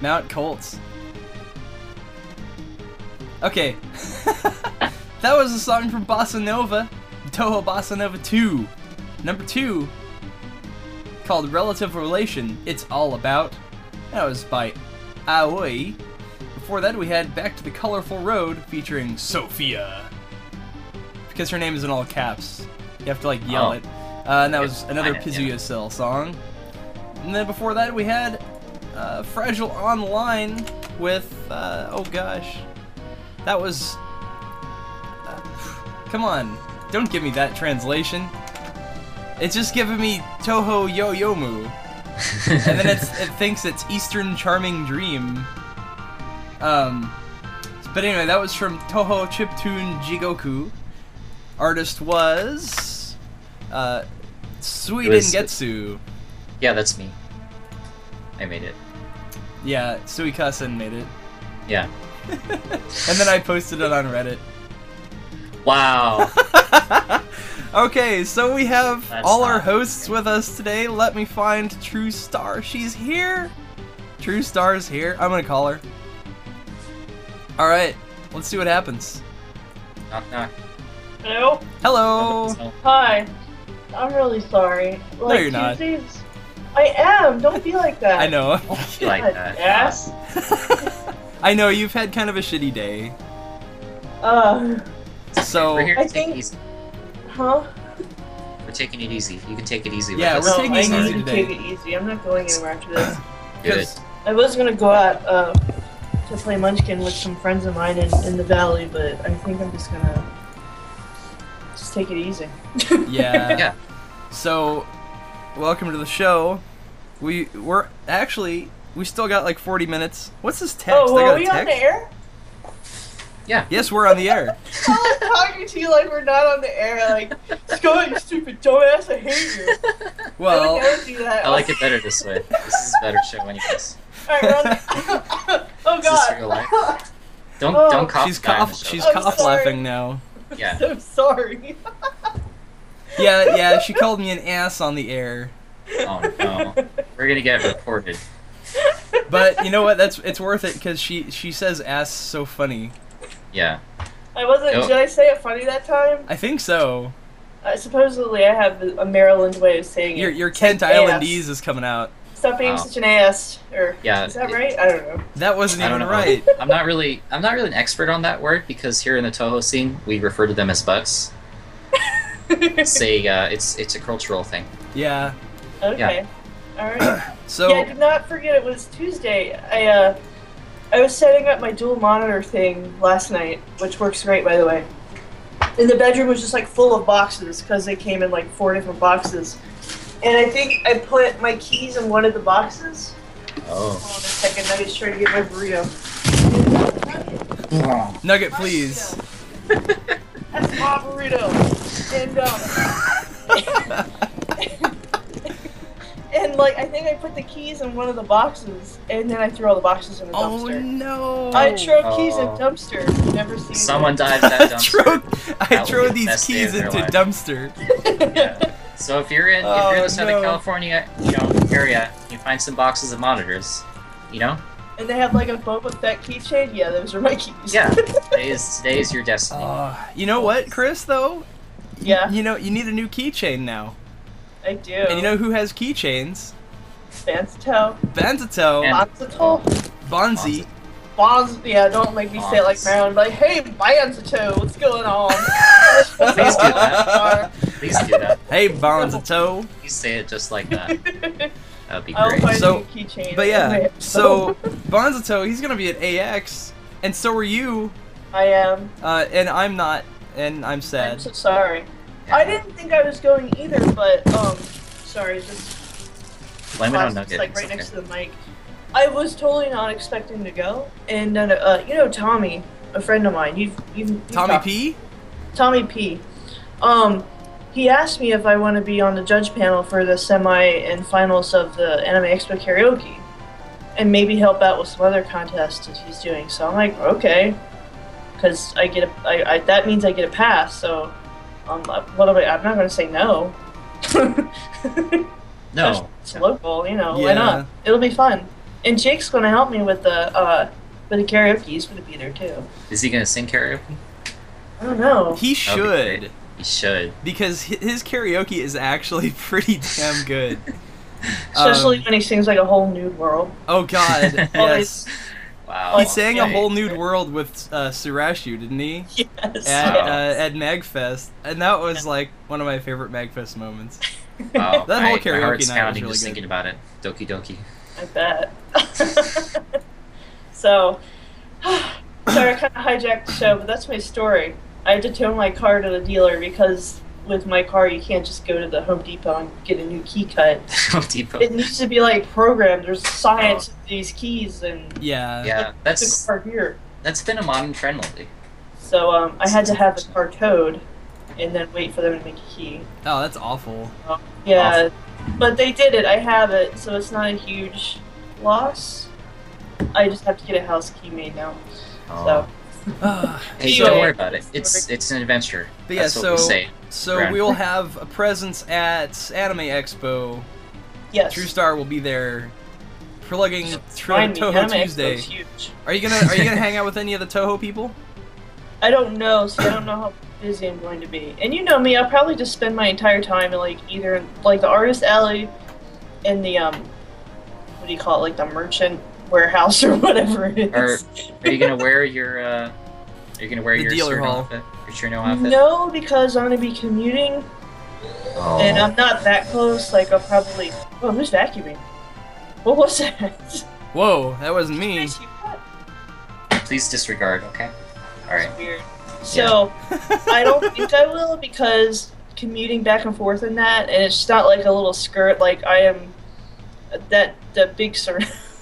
Mount Colts. Okay. that was a song from Bossa Nova, Touhou Bossa Nova 2. Number 2, called Relative Relation, It's All About. That was by Aoi. Before that, we had Back to the Colorful Road featuring Sophia. Because her name is in all caps. You have to, like, yell Oh. it. Uh, and that was another. Pizuya Cell song. And then before that, we had uh, Fragile Online with, uh, oh gosh. That was. Uh, come on. Don't give me that translation. It's just giving me Touhou Yo Yomu. and then it's, it thinks it's Eastern Charming Dream. Um, but anyway, that was from Touhou Chiptune Jigoku. Artist was uh, Suiden was- Getsu. Yeah, that's me. I made it. Yeah, Suikasen made it. Yeah. And then I posted it on Reddit. Wow. Okay, so we have That's all our not- hosts with us today. Let me find TrueStar. She's here. TrueStar's here. I'm gonna call her. All right, let's see what happens. Knock knock. Hello? Hello. Hi. I'm really sorry. Like, you're not. Tuesdays- I am. Don't be like that. I know. you like that. Yes. I know you've had kind of a shitty day. Uh, So We're here to I take think- it easy. huh? We're taking it easy. You can take it easy. Yeah, with we're us. taking no, it easy today. Take it easy. I'm not going anywhere after this. Good. 'cause- I was gonna go out uh, to play Munchkin with some friends of mine in, in the valley, but I think I'm just gonna just take it easy. yeah. Yeah. So, welcome to the show. We we're actually we still got like 40 minutes. What's this text? oh, I got are we text. on the air? Yeah. Yes, we're on the air. I'm talking to you like we're not on the air. Like, go Scott, you stupid dumbass, I hate you. I Well, would never do that. I like it better this way. This is a better show anyways. Alright, we're on the- oh Is this god. Don't Oh. don't cough. she's guy cough she's I'm cough sorry. laughing now. Yeah. I'm sorry. Yeah, yeah, she called me an ass on the air. Oh no. We're gonna get reported. But you know what? That's it's worth it cuz she she says ass so funny. Yeah. I wasn't. Nope. Did I say it funny that time? I think so. Uh, supposedly, I have a Maryland way of saying Your it. your It's like Kent ass. Islandese is coming out. Stop being Wow. such an ass. Or Yeah, is that it- right? I don't know. That wasn't I even right. I'm not really I'm not really an expert on that word because here in the Touhou scene we refer to them as bucks. Say uh, it's it's a cultural thing. Yeah. okay. All right. So yeah, I did not forget it was Tuesday. I uh, I was setting up my dual monitor thing last night, which works great, by the way. And the bedroom was just like full of boxes because they came in like four different boxes. And I think I put my keys in one of the boxes. Oh. Hold on a second. I just trying to get my burrito. Nugget, please. That's my burrito. And um, and like I think I put the keys in one of the boxes, and then I threw all the boxes in the Oh dumpster. Oh no. I throw keys in Oh. dumpster. Never seen Someone that. dives that I dumpster. throw, I That would throw these keys of their into life. dumpster. Yeah. So if you're in if Oh, you're in the Southern no. California, you know, area, you find some boxes of monitors, you know? And they have like a Boba Fett keychain. Yeah, those are my keys. Yeah. Today is today is your destiny. Uh, you know what, Chris? Though. Yeah. You know, you need a new keychain now. I do. And you know who has keychains? Banzito. Banzito, And- Banzito. Bonzi. Bonz. Yeah, don't make me say it like Bonz. Maryland. Like, hey, Banzito, what's going on? Please do that. Please do that. Hey, Bonzito. Please say it just like that. That'd be I'll great. find So- a keychain. But yeah, so Bonzito, he's gonna be at AX, and so are you, I am. uh, and I'm not, and I'm sad. I'm so sorry. I didn't think I was going either, but um, sorry, just Blame it on It's Nugget. like It's right okay. next to the mic. I was totally not expecting to go, and then uh, you know Tommy, a friend of mine. You've you've, you've Tommy talked- P. Tommy P. Um, he asked me if I want to be on the judge panel for the semi and finals of the Anime Expo karaoke, and maybe help out with some other contests that he's doing. So I'm like, okay, because I get a, I, I, that means I get a pass. So, um, what am I? I'm not going to say no. No. It's local, you know. Yeah. Why not? It'll be fun. And Jake's going to help me with the uh, with the karaoke. He's going to be there too. Is he gonna sing karaoke? I don't know. He That'd should, He should. because his karaoke is actually pretty damn good. Especially Um, when he sings like a whole nude world. Oh God, yes. Wow. He sang a Okay. whole nude world with uh, Surashu, didn't he? Yes. At Wow. uh, at Magfest, and that was like one of my favorite Magfest moments. Wow. That whole my, karaoke my heart's night was pounding really just good. thinking about it. Doki Doki. I bet. so, sorry, I kind of hijacked the show, but that's my story. I had to tow my car to the dealer because with my car you can't just go to the Home Depot and get a new key cut. Home Depot. It needs to be like programmed. There's science in these keys and Yeah. Yeah, the that's car here. that's been a modern trend lately. So um, I had to have the car towed and then wait for them to make a key. Oh, that's awful. Yeah, but they did it. I have it, so it's not a huge loss. I just have to get a house key made now. Oh. Ah, Hey, Anyway. don't worry about it. It's it's an adventure. But yeah, That's what so we say. so we will have a presence at Anime Expo. Yes. TrueStar will be there, plugging Tro- Remind me, Touhou Anime Tuesday. Expo's huge. Are you gonna Are you gonna hang out with any of the Touhou people? I don't know. so I don't know how busy I'm going to be. And you know me, I'll probably just spend my entire time in like either like the artist alley, in the um, what do you call it, like the merchant warehouse or whatever it is. Are, are you gonna wear your uh, are you gonna wear The your dealer Cirno hall. outfit? Your Cirno outfit? No, because I'm gonna be commuting, Oh. and I'm not that close. Like I'll probably. Oh, who's vacuuming? What was that? Whoa, that wasn't me. Nice, you got Please disregard. Okay. All right. weird. So I don't think I will because commuting back and forth in that, and it's not like a little skirt. Like I am that the big skirt,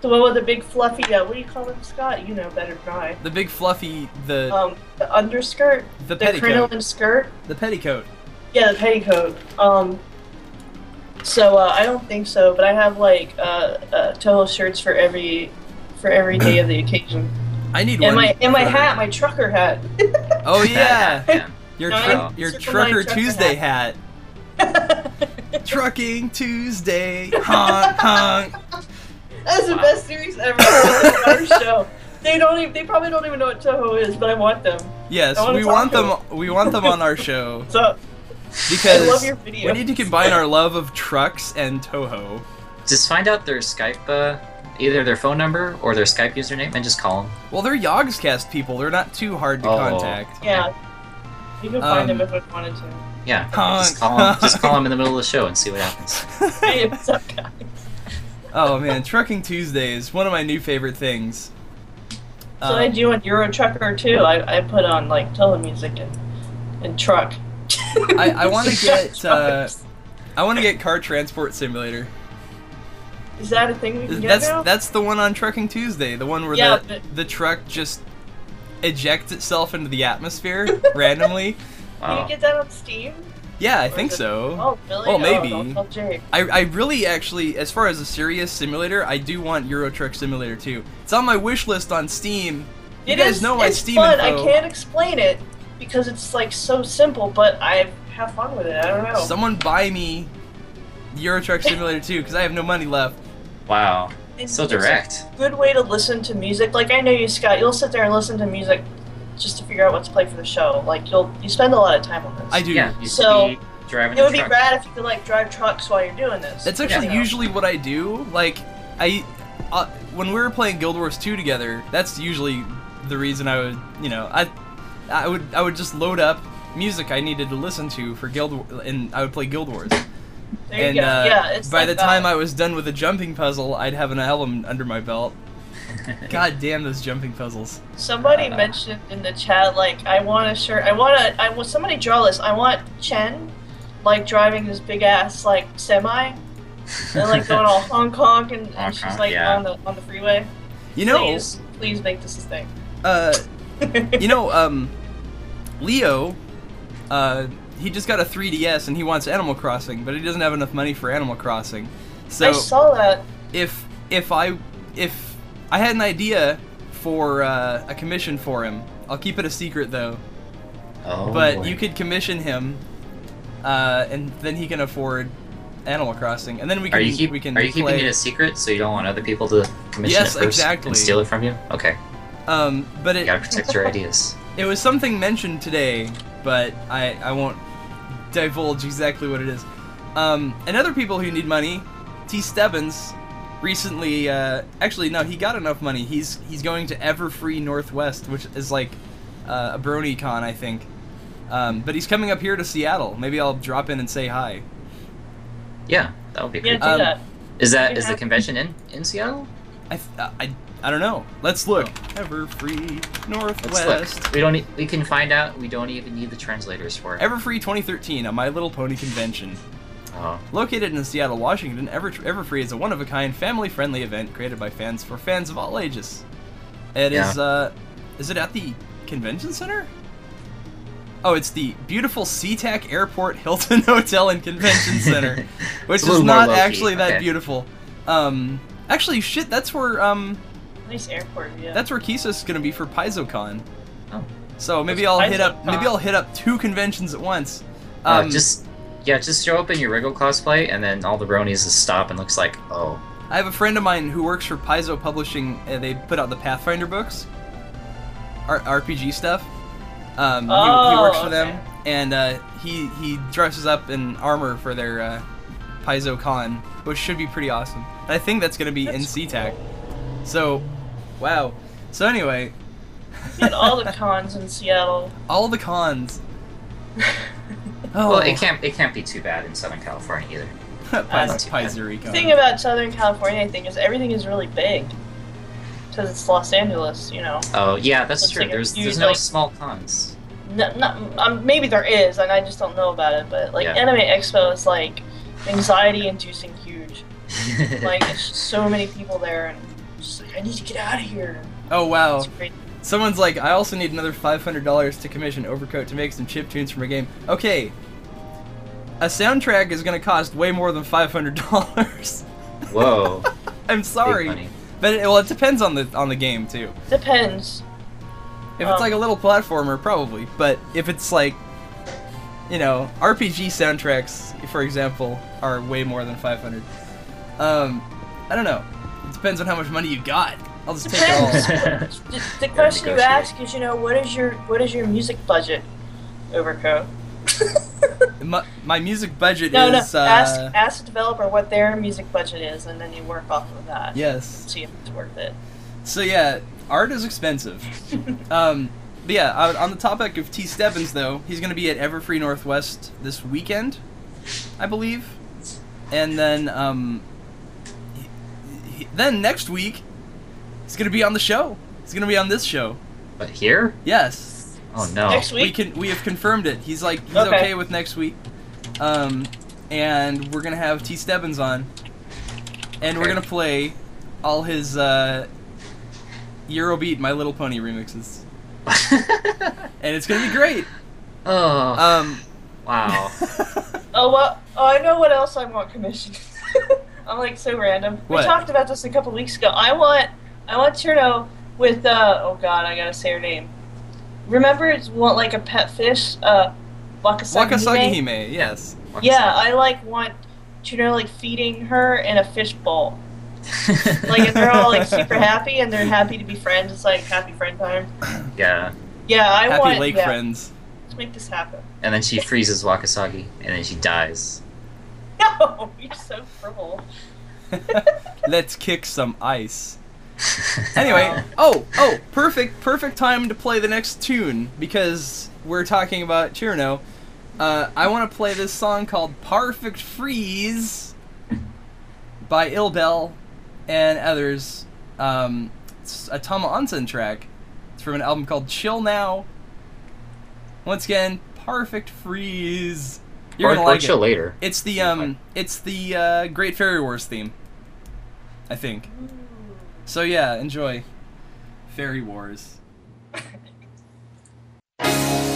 the one with the big fluffy. Uh, what do you call them, Scott? You know better than I. The big fluffy, the Um, the underskirt, the the petticoat, crinoline skirt. the petticoat. Yeah, the petticoat. Um. So uh, I don't think so, but I have like uh, uh, Touhou shirts for every for every day of the occasion. I need And one. my and my hat, my trucker hat. Oh yeah, Yeah. your No, tru- I- your trucker trucker Tuesday hat. Trucking Tuesday, honk honk. That's the best series ever. on our show. They don't even. They probably don't even know what Touhou is, but I want them. Yes, wanna we want to them. We want them on our show So because I love your videos. we need to combine our love of trucks and Touhou. Just find out their Skype, uh, either their phone number or their Skype username, and just call them. Well, they're Yogscast people. They're not too hard to Oh. contact. yeah, you can find Um, them if we wanted to. Yeah. Honk. Just call them. just call them in the middle of the show and see what happens. Hey, what's up, guys? Oh man, Trucking Tuesday is one of my new favorite things. So I Um, do on Euro Trucker too. I, I put on like Touhou music and and truck. I, I want to get uh, I want to get Car Transport Simulator. Is that a thing we can get That's now? that's the one on Trucking Tuesday, the one where Yeah, the but- the truck just ejects itself into the atmosphere randomly. Can you get that on Steam? Yeah, I Or think so. Oh, really? Well, maybe. Oh, don't tell Jake. I, I really actually, as far as a serious simulator, I do want Euro Truck Simulator 2. It's on my wish list on Steam. You It guys is- know my it's Steam fun. info. I can't explain it because it's like so simple, but I have fun with it. I don't know. Someone buy me Euro Truck Simulator 2 because I have no money left. Wow. It's- So it's a direct. good way to listen to music. Like I know you, Scott. You'll sit there and listen to music just to figure out what to play for the show. Like you'll you spend a lot of time on this. I do. Yeah. Used So, driving It a would be truck. rad if you could like drive trucks while you're doing this. That's actually You know? usually what I do. Like, I, uh, when we were playing Guild Wars 2 together, that's usually the reason I would, you know, I, I would, I would just load up music I needed to listen to for Guild, and I would play Guild Wars. There you and go. uh, yeah, it's by like the that. time I was done with the jumping puzzle, I'd have an album under my belt. God damn those jumping puzzles. Somebody Uh, mentioned in the chat, like, I want a shirt. I want to. I want somebody draw this. I want Chen, like driving this big ass like semi, and like going all Hong Kong, and, Hong and she's Kong, like yeah. on the on the freeway. You know, please, please make this a thing. uh, you know, um, Leo, uh, he just got a 3DS and he wants Animal Crossing, but he doesn't have enough money for Animal Crossing. So I saw that. if if I if I had an idea for uh, a commission for him, I'll keep it a secret though. Oh, but boy. you could commission him, uh, and then he can afford Animal Crossing, and then we can Are you keep, we can Are you keeping it a secret so you don't want other people to commission Yes, it first exactly. and steal it from you? Okay, um, but it. you gotta protect your ideas. it was something mentioned today, but I I won't divulge exactly what it is. Um, and other people who need money, T. Stebbins recently uh, actually no he got enough money. He's he's going to Everfree Northwest, which is like uh, a brony con I think. Um, but he's coming up here to Seattle. Maybe I'll drop in and say hi. Yeah, that would be Yeah, great. do Um, that. Is that you is the convention in in Seattle? I uh, I, I don't know. Let's look. Oh. Everfree Let's Northwest. look. We don't. e- We can find out. We don't even need the translators for it. Everfree 2013, a My Little Pony convention. Oh, Located in Seattle, Washington, Ever- Everfree is a one-of-a-kind, family-friendly event created by fans for fans of all ages. It is. Yeah. uh, is it at the convention center? Oh, it's the beautiful SeaTac Airport Hilton Hotel and Convention Center, which is not actually that okay. beautiful. Um, actually, shit, that's where um, Nice airport. Yeah. that's where Kisa's gonna be for PaizoCon. Oh. So maybe What's I'll hit up PaizoCon? maybe I'll hit up two conventions at once. Uh, Um, just yeah, just show up in your Wriggle cosplay, and then all the bronies just stop and looks like, oh, I have a friend of mine who works for Paizo Publishing. And they put out the Pathfinder books. R- RPG stuff. Um, he, he Oh, works for them, and uh, he he dresses up in armor for their uh, Paizo Con, which should be pretty awesome. And I think that's gonna be in That's SeaTac. cool. So, wow. So anyway, We all the cons in Seattle. all the cons. Oh, Well, it can't it can't be too bad in Southern California either. Paiz- not too bad. Paizuri The thing about Southern California, I think, is everything is really big. Because it's Los Angeles, you know. Oh yeah, that's Looks true. like There's huge, there's no like- small cons. No, not, um, maybe there is, and I just don't know about it. But like Yeah. Anime Expo is like anxiety-inducing huge. Like it's so many people there, and I'm just like I need to get out of here. Oh wow. It's great. Someone's like, I also need another five hundred dollars to commission Overcoat to make some chip tunes for my game. Okay. A soundtrack is gonna cost way more than five hundred dollars. Whoa. I'm sorry, but it, well, it depends on the on the game too. Depends. If it's Um, like a little platformer, probably. But if it's like, you know, RPG soundtracks, for example, are way more than 500. Um, I don't know. It depends on how much money you got. I'll just take it all. Depends. the, the question you ask is, you know, what is your what is your music budget, Overcoat? my, my music budget No, no. is. Uh, ask ask the developer what their music budget is, and then you work off of that. yes. See if it's worth it. So yeah, art is expensive. um, but yeah, on on the topic of T. Stebbins, though, he's going to be at Everfree Northwest this weekend, I believe, and then um, he- he- then next week he's going to be on the show. He's going to be on this show. but here? Yes, Oh no. Next we can we have confirmed it. He's like he's Okay. okay, with next week, um, and we're gonna have T. Stebbins on, and we're gonna play all his uh, Eurobeat My Little Pony remixes, and it's gonna be great. oh Um, wow. Oh well. Oh, I know what else I want commissioned. I'm like so random. What? We talked about this a couple weeks ago. I want I want Cirno with uh oh god I gotta say her name. Remember it's want like a pet fish uh Wakasagi. Wakasagi Hime? Hime, yes. Yeah, I like want Cirno like feeding her in a fish bowl. Like if they're all like super happy and they're happy to be friends. It's like happy friend time. yeah. Yeah, I Happy want. Lake yeah, Friends. Let's make this happen. And then she freezes Wakasagi, and then she dies. No, you're so cruel. Let's kick some ice. Anyway, oh, oh, perfect, perfect time to play the next tune because we're talking about Cirno. Uh, I want to play this song called "Perfect Freeze" by Ilbel and others. Um, it's a Tama Onsen track. It's from an album called "Chill Now." Once again, "Perfect Freeze." You're or, gonna or like chill it. later. It's the um, it's the uh, Great Fairy Wars theme. I think. So yeah, enjoy. Fairy Wars.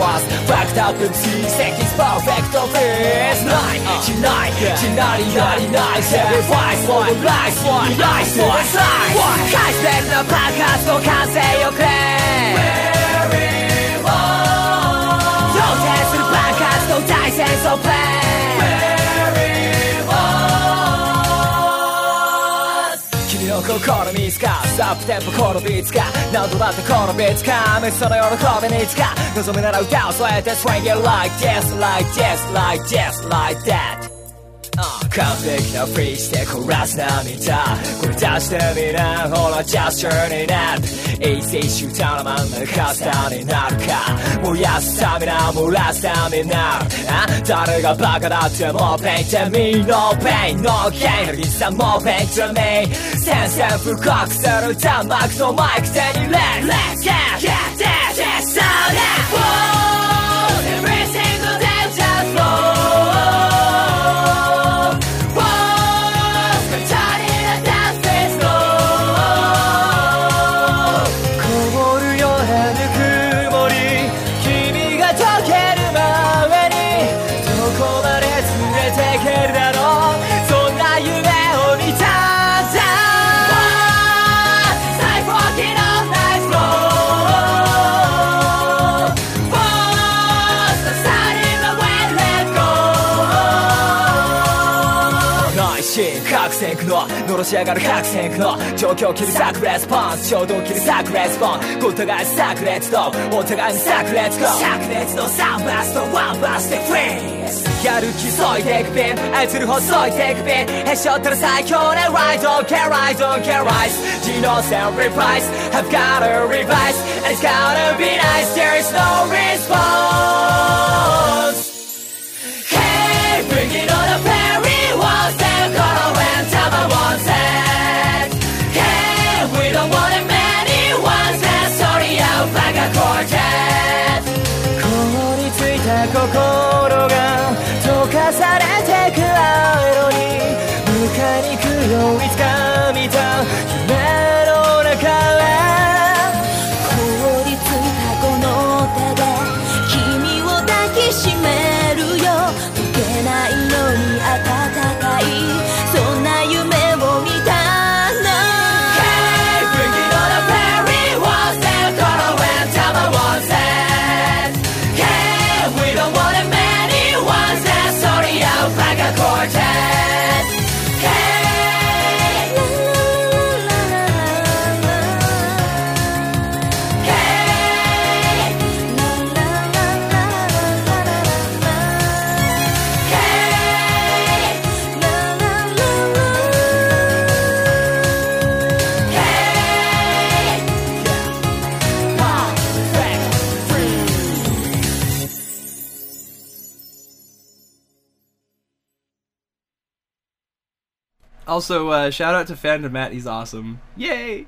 fast Fucked up MCs, he's perfect of his Night, tonight, tonight, tonight, tonight. Every vice, all the lies, one lies, one lies High stand the podcast, no can't say your Where we long No test to the podcast, no dice and so く試みつかサップテンポ転びつか何度だって転びつかめその喜びにつか望みなら歌を添えて Swing it like this like this like this like that 完璧なフリーしてコーラス涙これ出してみなほらジャスチャーになる Easy シューターの真ん中スターになるか燃やすためな漏らすためなあ誰がバカだってもうペインてみのペインのゲイのリサもうペインとみ宣戦布告する弾幕とマイク手に Let's get get that that sound 区ののろし上がる各線区の状況を切るサクレスポンス。衝動を切るサクレスポンス。お互いサクレッツとお互いにサクレッツゴー灼熱のサンバスとワンバスでフリーズ。やる気そいでいく便操る細いていく便へし折ったら最強ね。I don't care I don't care rise. 自動線 reprise. I've gotta revise. And it's gonna be nice. There is no response. 心 Also, uh, shout out to Fandom Matt. He's awesome. Yay!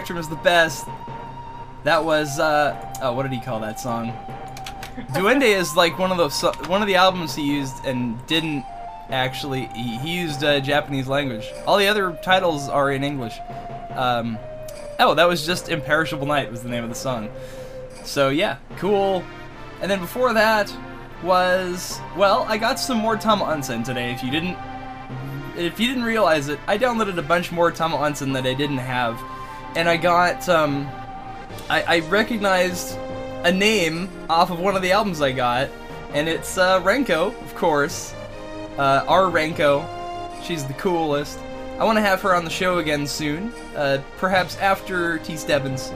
Spectrum is the best. That was uh oh, what did he call that song? Duende is like one of those one of the albums he used and didn't actually he, he used uh, Japanese language. All the other titles are in English. Um, oh, that was just Imperishable Night was the name of the song. So yeah, cool. And then before that was well, I got some more Tama Onsen today. If you didn't if you didn't realize it, I downloaded a bunch more Tama Onsen that I didn't have, and I got um, I, I recognized a name off of one of the albums I got, and it's uh, Renko, of course, uh, our Renko. She's the coolest. I want to have her on the show again soon, uh, perhaps after T. Stebbins.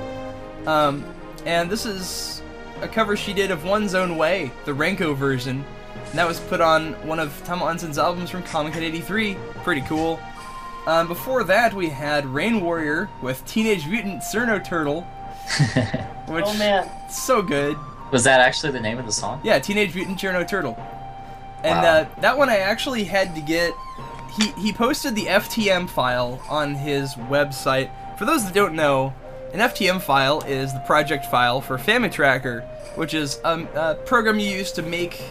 Um, and this is a cover she did of One's Own Way, the Renko version. And that was put on one of Tama Onsen's albums from Comic Con 83. Pretty cool. Um, before that, we had Rain Warrior with Teenage Mutant Cirno Turtle, which Oh man. so good. Was that actually the name of the song? Yeah, Teenage Mutant Cirno Turtle. And Wow. uh, that one I actually had to get. He he posted the FTM file on his website. For those that don't know, an FTM file is the project file for FamiTracker, which is um, a program you use to make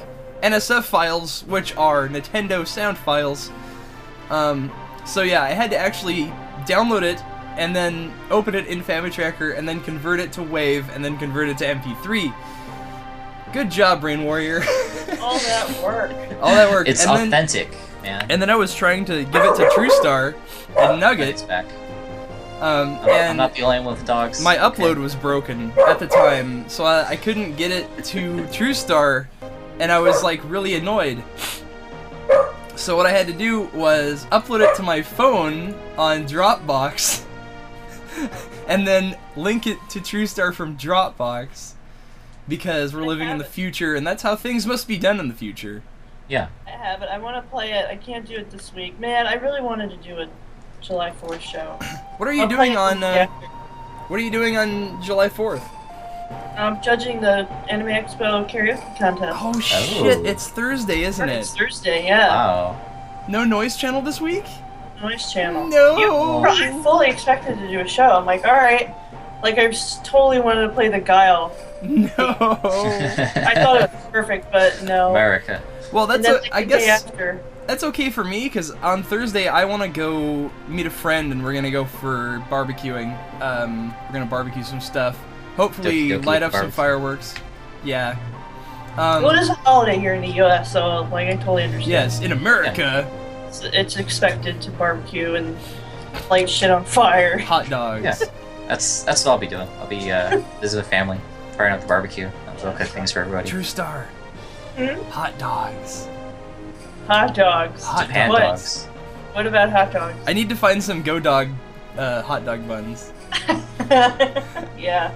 NSF files, which are Nintendo sound files. Um, so yeah, I had to actually download it and then open it in FamiTracker and then convert it to WAVE and then convert it to MP3. Good job, Brain Warrior. All that work. All that work. It's and then, authentic, man. and then I was trying to give it to TrueStar and Nugget. It's back. um, I'm, I'm not the only one with dogs. my Okay. upload was broken at the time, so I, I couldn't get it to TrueStar, and I was like really annoyed. So what I had to do was upload it to my phone on Dropbox, and then link it to TrueStar from Dropbox, because we're living in the future, and that's how things must be done in the future. Yeah. I have it. I want to play it. I can't do it this week. Man, I really wanted to do a July 4th show. What are you I'll doing on? Uh, what are you doing on July Fourth? I'm judging the Anime Expo karaoke contest. Oh shit! Oh. It's Thursday, isn't it? It's Thursday, yeah. Wow. No noise channel this week? Noise channel. No. You, I fully expected to do a show. I'm like, all right. Like I s- totally wanted to play the Guile. No. I thought it was perfect, but no. America. well, And that's then I guess after. that's okay for me because on Thursday I want to go meet a friend and we're gonna go for barbecuing. Um, we're gonna barbecue some stuff. Hopefully, Doki doki light up some fireworks. Yeah. Um, well, it is a holiday here in the U.S., so like I totally understand. yes, in America, It's, it's expected to barbecue and light shit on fire. hot dogs. Yeah. That's that's what I'll be doing. I'll be uh, visiting family, firing up the barbecue. I'll cook things for everybody. True Star. Hmm? Hot dogs. Hot dogs. Hot Japan What? dogs. What about hot dogs? I need to find some Go Dog uh, hot dog buns. yeah.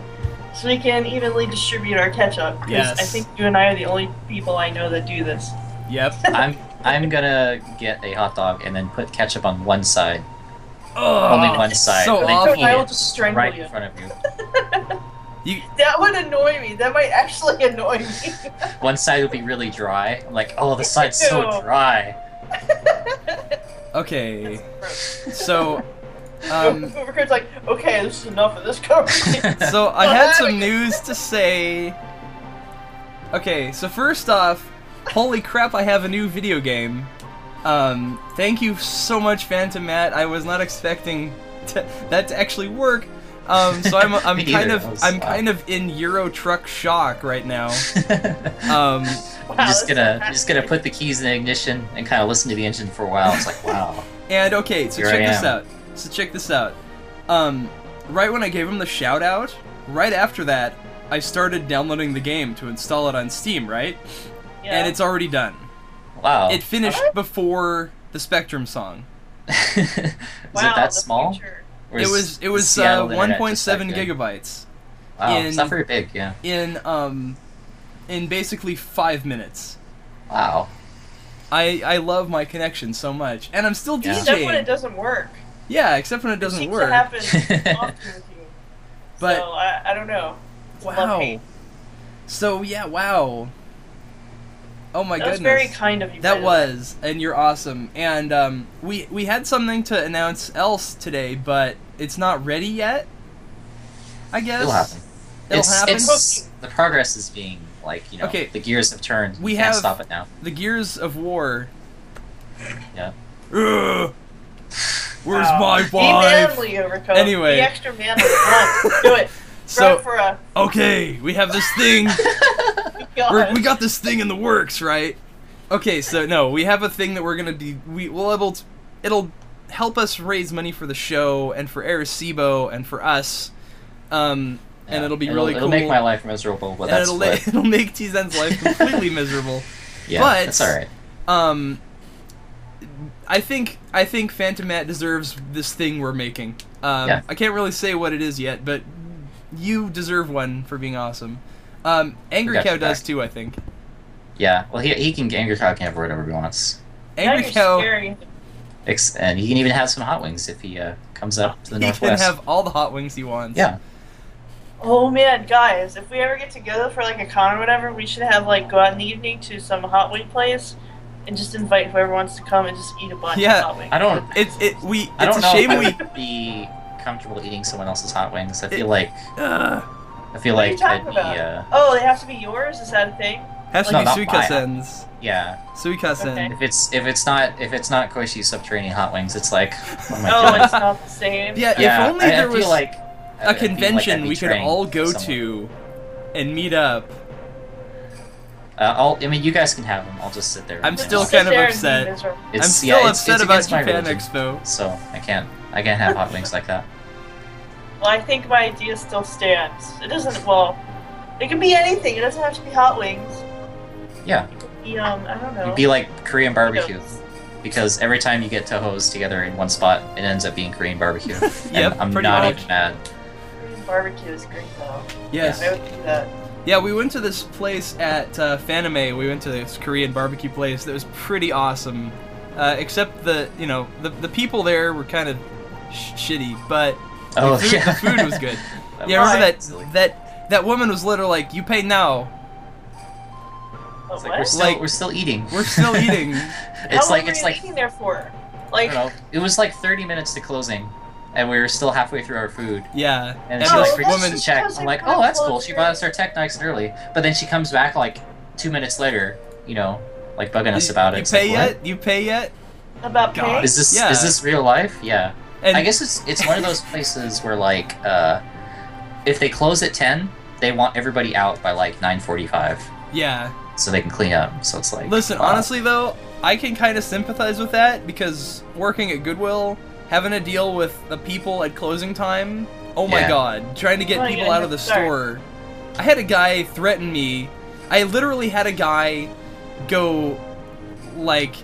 So we can evenly distribute our ketchup. 'cause Yes. I think you and I are the only people I know that do this. Yep. I'm I'm gonna get a hot dog and then put ketchup on one side, Oh, only one side, so awful. I will just strangle right you. in front of you. You That would annoy me. That might actually annoy me. One side will be really dry. I'm like, oh, the side's so dry. okay? So, um, Rickard's like, okay, this is enough of this conversation. so I had some news to say. Okay, so first off, holy crap! I have a new video game. Um, thank you so much, Phantom Matt. I was not expecting to, that to actually work. Um, so I'm I'm kind of I was- I'm kind of in Euro Truck shock right now. Um, Wow, I'm just gonna I'm just gonna put the keys in the ignition and kind of listen to the engine for a while. It's like, wow. And okay, so Here check this out. So check this out. Um, right when I gave him the shout out, right after that, I started downloading the game to install it on Steam, right? Yeah. And it's already done. Wow. It finished before the Spectrum song. Is Wow, it that small? future. Or It is- was it is was uh, Seattle internet just that 1.7 gigabytes Wow, in- it's not very big. Yeah. in um in basically five minutes. Wow. I I love my connection so much, and I'm still Yeah. Except when it doesn't work. Yeah, except when it doesn't seems work. to happen often with you. But- so I, I don't know. It's Wow. So yeah, wow. Oh my that goodness. was very kind of you. That the way. was, and you're awesome. And um, we we had something to announce else today, but it's not ready yet. I guess It'll happen. It'll it's, happen. It's, the progress is being like you know. Okay. The gears have turned. We We can't have- stop it now. The Gears of War. Yeah. Ugh. Where's Wow. my Be wife? manly, Overcoat. Anyway. Be extra manly. Come on, do it. So- for a. Okay, we have this thing. We're, got this thing in the works, right? Okay, so no, we have a thing that we're gonna be. We will able to. It'll help us raise money for the show and for Arecibo and for us. Um, and it'll be it'll, really it'll cool. make my life miserable, but and that's it'll, what, it'll make Teezan's life completely miserable. yeah, but- that's all right. Um, I think I think Phantom Matt deserves this thing we're making. Um, Yeah. I can't really say what it is yet, but you deserve one for being awesome. Um, Angry Cow does back. too, I think. Yeah, well, he he can Angry Cow can have whatever he wants, Angry you're Cow, scary. Ex- and he can even have some hot wings if he uh, comes up to the he can northwest. have all the hot wings he wants. yeah, Oh man, guys, if we ever get together for like a con or whatever, we should have like go out in the evening to some hot wing place and just invite whoever wants to come and just eat a bunch Yeah, of hot wings. I don't. It's it we I it's don't a know shame if we. Be comfortable eating someone else's hot wings. I feel It- like Uh, I feel What are you like I'd be uh, Oh, they have to be yours? Is that a thing? has to No, be not mine. Suikasen's. yeah. Suikasen. Okay. If it's if it's not if it's not Koishi's subterranean hot wings, it's like what am I Oh, doing? it's not the same. Yeah, yeah, if only I, there I was feel like a convention we could all go to. to and meet up. Uh, I'll, I mean, you guys can have them. I'll just sit there. I'm still Just kind of there and be upset. It's, I'm still yeah, it's- upset it's about my Japan religion, Expo. So I can't I can't have hot wings like that. Well, I think my idea still stands. It doesn't. Well, it can be anything. It doesn't have to be hot wings. Yeah, It could be um, I don't know. it'd be like Korean barbecue. Because every time you get Touhou's together in one spot, it ends up being Korean barbecue. And I'm not much. even mad. Korean barbecue is great though. Yes. I would do that. Yeah, we went to this place at uh, Fanime. We went to this Korean barbecue place that was pretty awesome. Uh, except the you know the the people there were kind of sh- shitty, but Oh, the, food, yeah. the food was good. Yeah, remember that that that woman was literally like, "You pay now." It's like we're still Like, we're still eating. We're still eating. it's How like long it's were you like eating there for? I Like, don't know. It was like 30 minutes to closing, and we were still halfway through our food. Yeah, And and she like this forgets woman. to check. I'm like, oh, that's cool. She bought us our tech nice and early. But then she comes back like two minutes later, you know, like bugging us You- about it. You pay like, what? yet? You pay yet? about God. pay? Is this Yeah. is this real life? Yeah. And I guess it's it's one of those places where like uh, if they close at 10, they want everybody out by like 9:45 yeah. so they can clean up. So it's like Listen, wow. honestly though, I can kind of sympathize with that because working at Goodwill, having to deal with the people at closing time. Oh my Yeah. god, trying to get Oh, people yeah, out of the sorry. store. I had a guy threaten me. I literally had a guy go like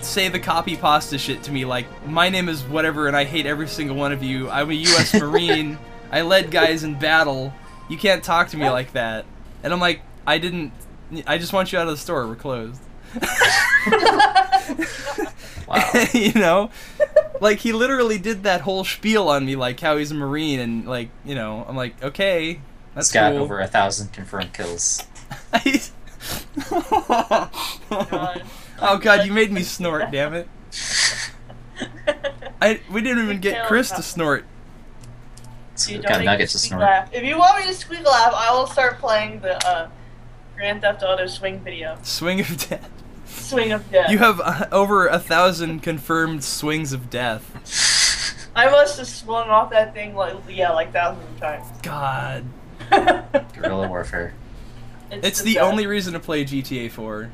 say the copy pasta shit to me like my name is whatever and I hate every single one of you. I'm a US Marine. I led guys in battle. You can't talk to me like that. And I'm like, I didn't I just want you out of the store. We're closed. Wow. you know? Like he literally did that whole spiel on me like how he's a marine and like, you know, I'm like, okay. That's It's got cool. over a thousand confirmed kills. God. oh god, you made me snort, damn it. I we didn't even get Chris to snort. So You got nuggets to snort. laugh. If you want me to squeak laugh, I will start playing the uh, Grand Theft Auto swing video. Swing of death. Swing of death. You have uh, over a thousand confirmed swings of death. I must have swung off that thing like yeah, like thousands of times. God. Guerrilla warfare. It's the best. only reason to play GTA 4.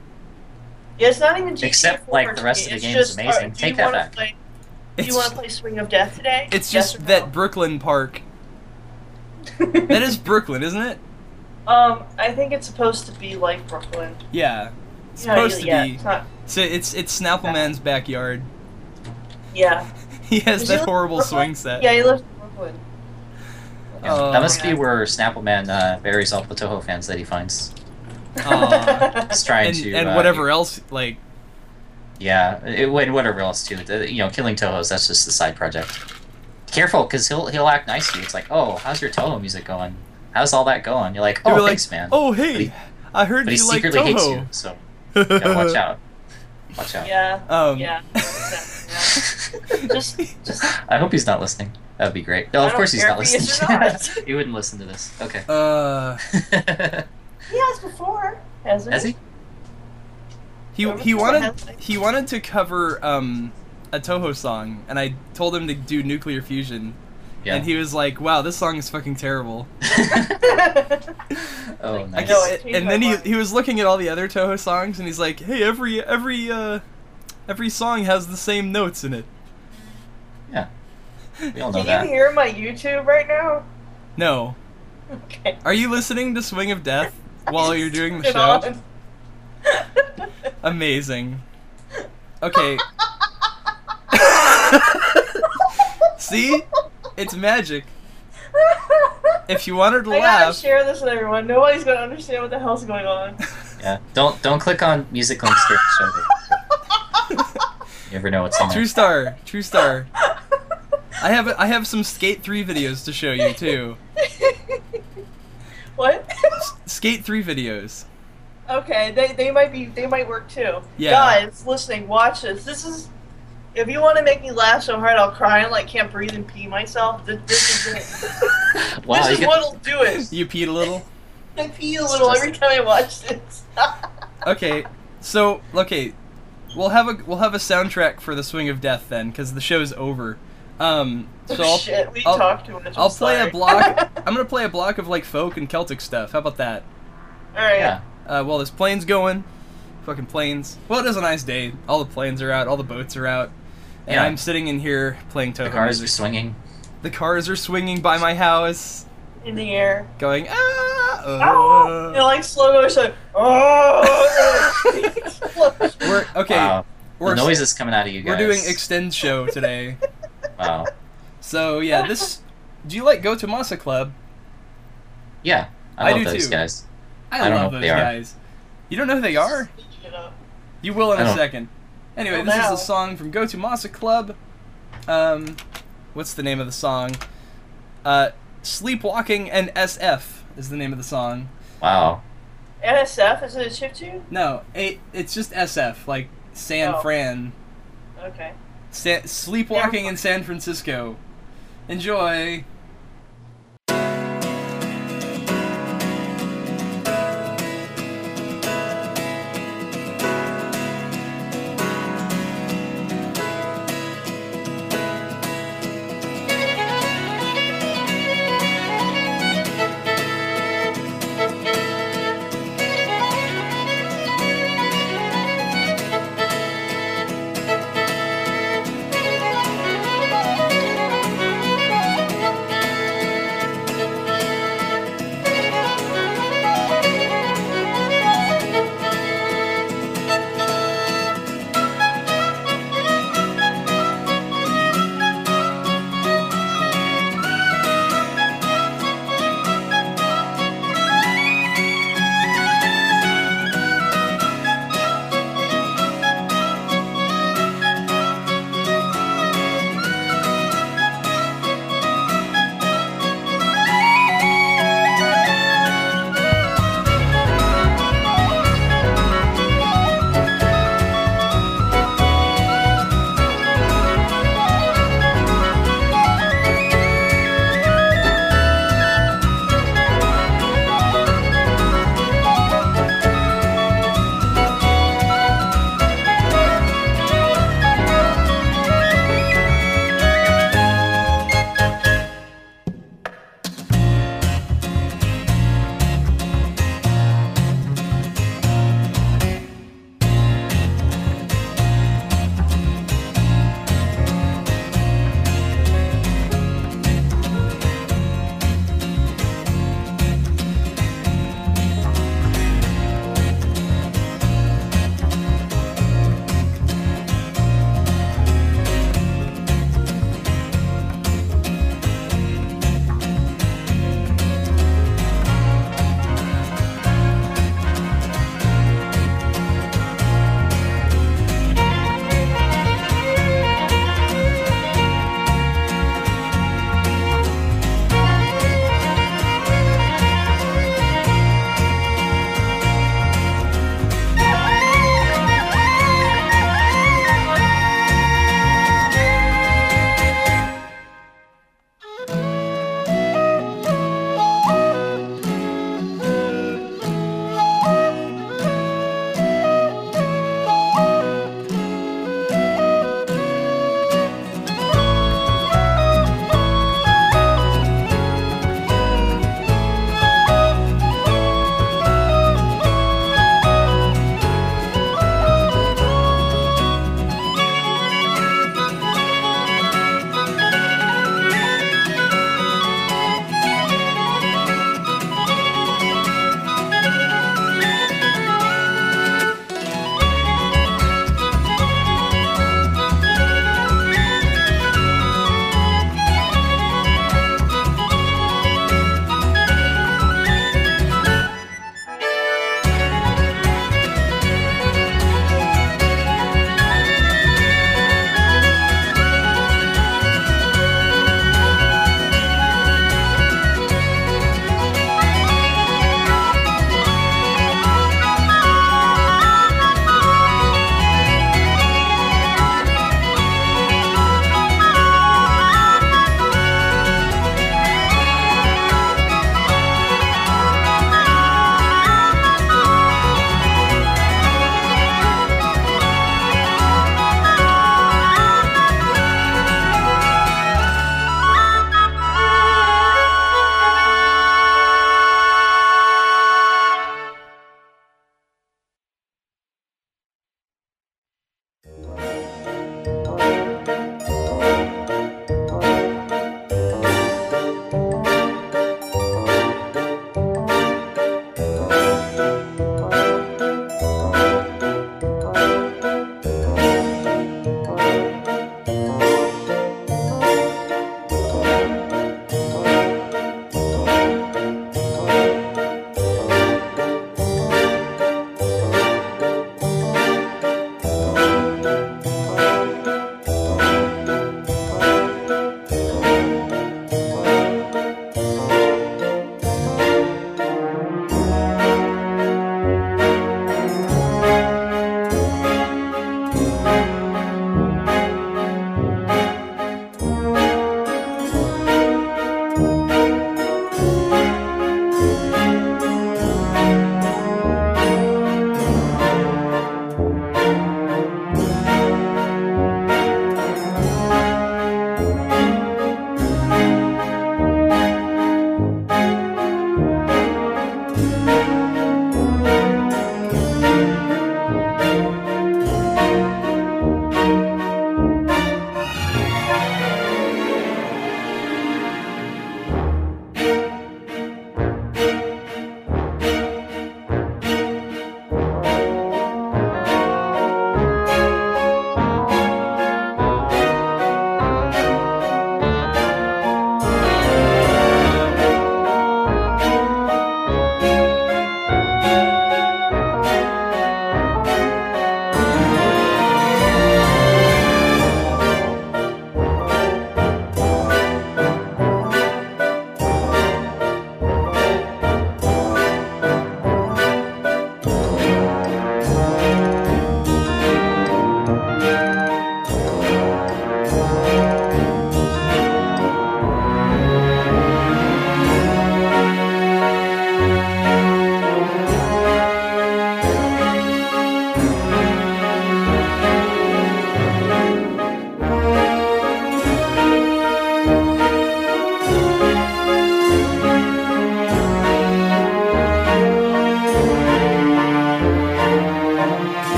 Yeah, it's not even GTA Except, 4 like, the rest of the game is amazing. do Take that back. Play, do you want to play Swing of Death today? it's Yes just or that no? Brooklyn Park. That is Brooklyn, isn't it? Um, I think it's supposed to be like Brooklyn. Yeah. It's Yeah, supposed yeah, to be. It's not, So it's it's Snappleman's backyard. yeah. He has Does that live horrible swing set. Yeah, he lives in Brooklyn. Yeah. Oh. that must be where Snappleman uh, buries all the Touhou fans that he finds. Aw. He's trying and to and uh, whatever else, like Yeah, it, and whatever else too. The- you know, killing Touhou's that's just the side project. Careful, because he'll he'll act nice to you. It's like, oh, how's your Touhou music going? How's all that going? You're like, He'll oh, be like, thanks, man. oh hey, I heard but he you like secretly hates Touhou. you. So yeah, watch out. Watch out. Yeah. Um, yeah. yeah. Just, just. I hope he's not listening. That would be great. No, I of course he's not if he listening. not. he wouldn't listen to this. Okay. Uh, He has before, hasn't Has he? he he wanted he wanted to cover um a Touhou song, and I told him to do Nuclear Fusion, Yeah. and he was like, "Wow, this song is fucking terrible." oh, I nice. know guess- it and then he he was looking at all the other Touhou songs, and he's like, "Hey, every every uh every song has the same notes in it." Yeah. We all know Can that. you hear my YouTube right now? No, Okay. are you listening to Swing of Death while you're doing the show? Amazing. Okay. See? It's magic. If you wanted to I gotta laugh, share this with everyone. Nobody's gonna understand what the hell's going on. Yeah. Don't don't click on music links during the show. you never know what's on True. Star, True Star. I have I have some Skate 3 videos to show you too. what? Skate 3 videos. okay, they, they might be they might work too. Yeah. Guys, listening, watch this. This is if you want to make me laugh so hard I'll cry and like can't breathe and pee myself. This, this is it. Wow, this you is get what'll do it. You peed a little? I pee a little every time I watch this. Okay. So, okay, we'll have a we'll have a soundtrack for the Swing of Death then cuz the show's over. Um so oh, I'll, shit, we I'll- talked too much. I'm I'll play a block. I'm gonna play a block of like folk and Celtic stuff. How about that? All right. yeah. Uh, well, there's planes going, fucking planes. Well, it is a nice day. All the planes are out, all the boats are out, and Yeah. I'm sitting in here playing Touhou. The cars are swinging. The cars are swinging by my house, In the air. going ah. Oh, uh." you know, like slow motion. Oh. We're okay. Wow. We're the noise is coming out of you guys. we're doing extend show today. Wow. so yeah, this. Do you like Go to Masa Club? Yeah. I I love do those too. guys. I, I don't know love what those they are. guys. You don't know who they are? You will in I a don't- second. Anyway, Well, this now. is a song from Go to Masa Club. Um, what's the name of the song? Uh, Sleepwalking and SF is the name of the song. Wow. NSF is it a chip tune? No, it, it's just SF, like San Oh. Fran. Okay. Sa- Sleepwalking in San Francisco. Enjoy.「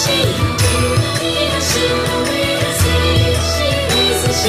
「君が知ってるし」「君が知ってるし」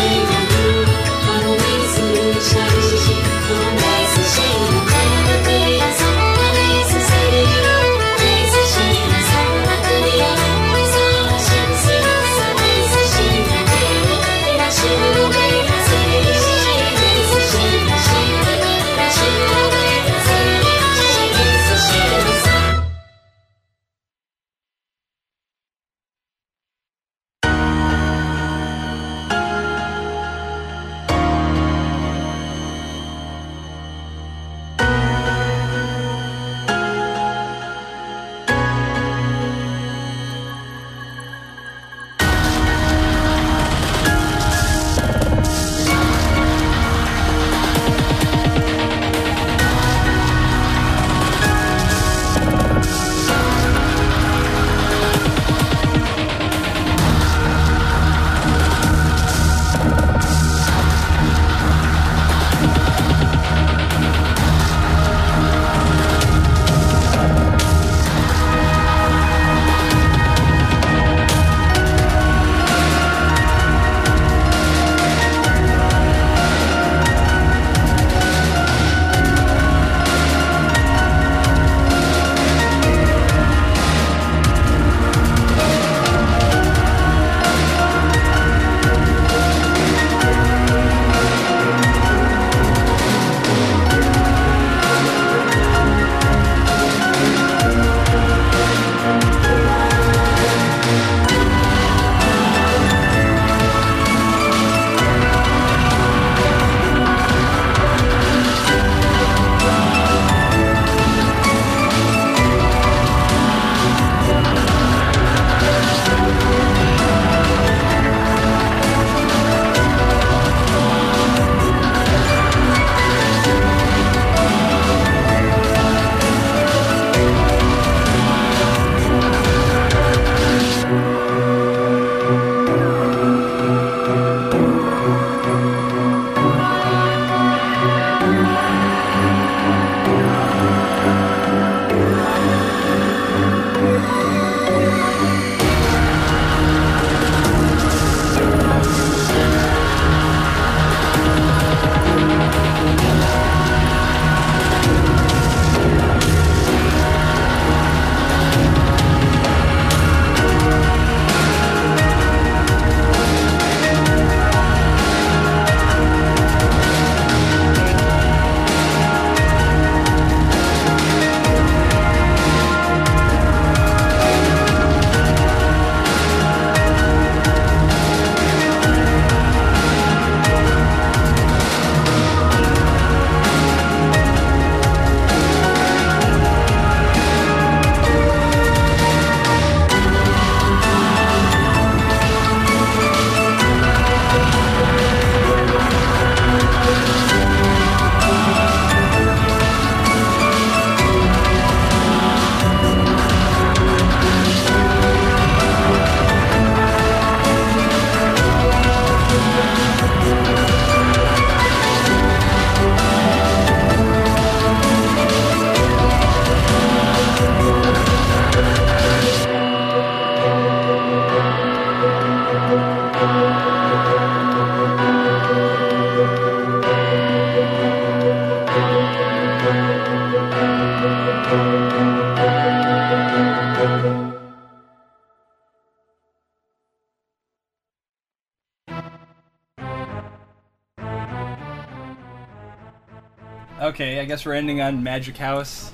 guess we're ending on Magic House.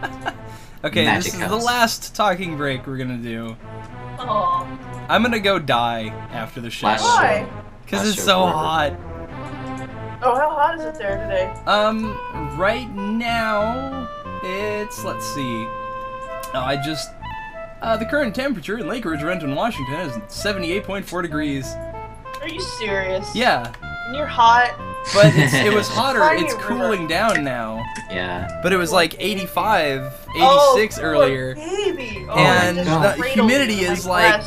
okay, Magic this is the last talking break we're gonna do. Aw. I'm gonna go die after the show Last Why? because it's so forever. hot. Oh, how hot is it there today? Um, right now it's let's see. Oh, I just uh, the current temperature in Lake Ridge, Renton, Washington is 78.4 degrees. Are you serious? Yeah, And you're hot. But it's, it was hotter. Tiny It's river. cooling down now. Yeah. But it was like 85, 86 oh, earlier. Baby. Oh, And I just the humidity is like-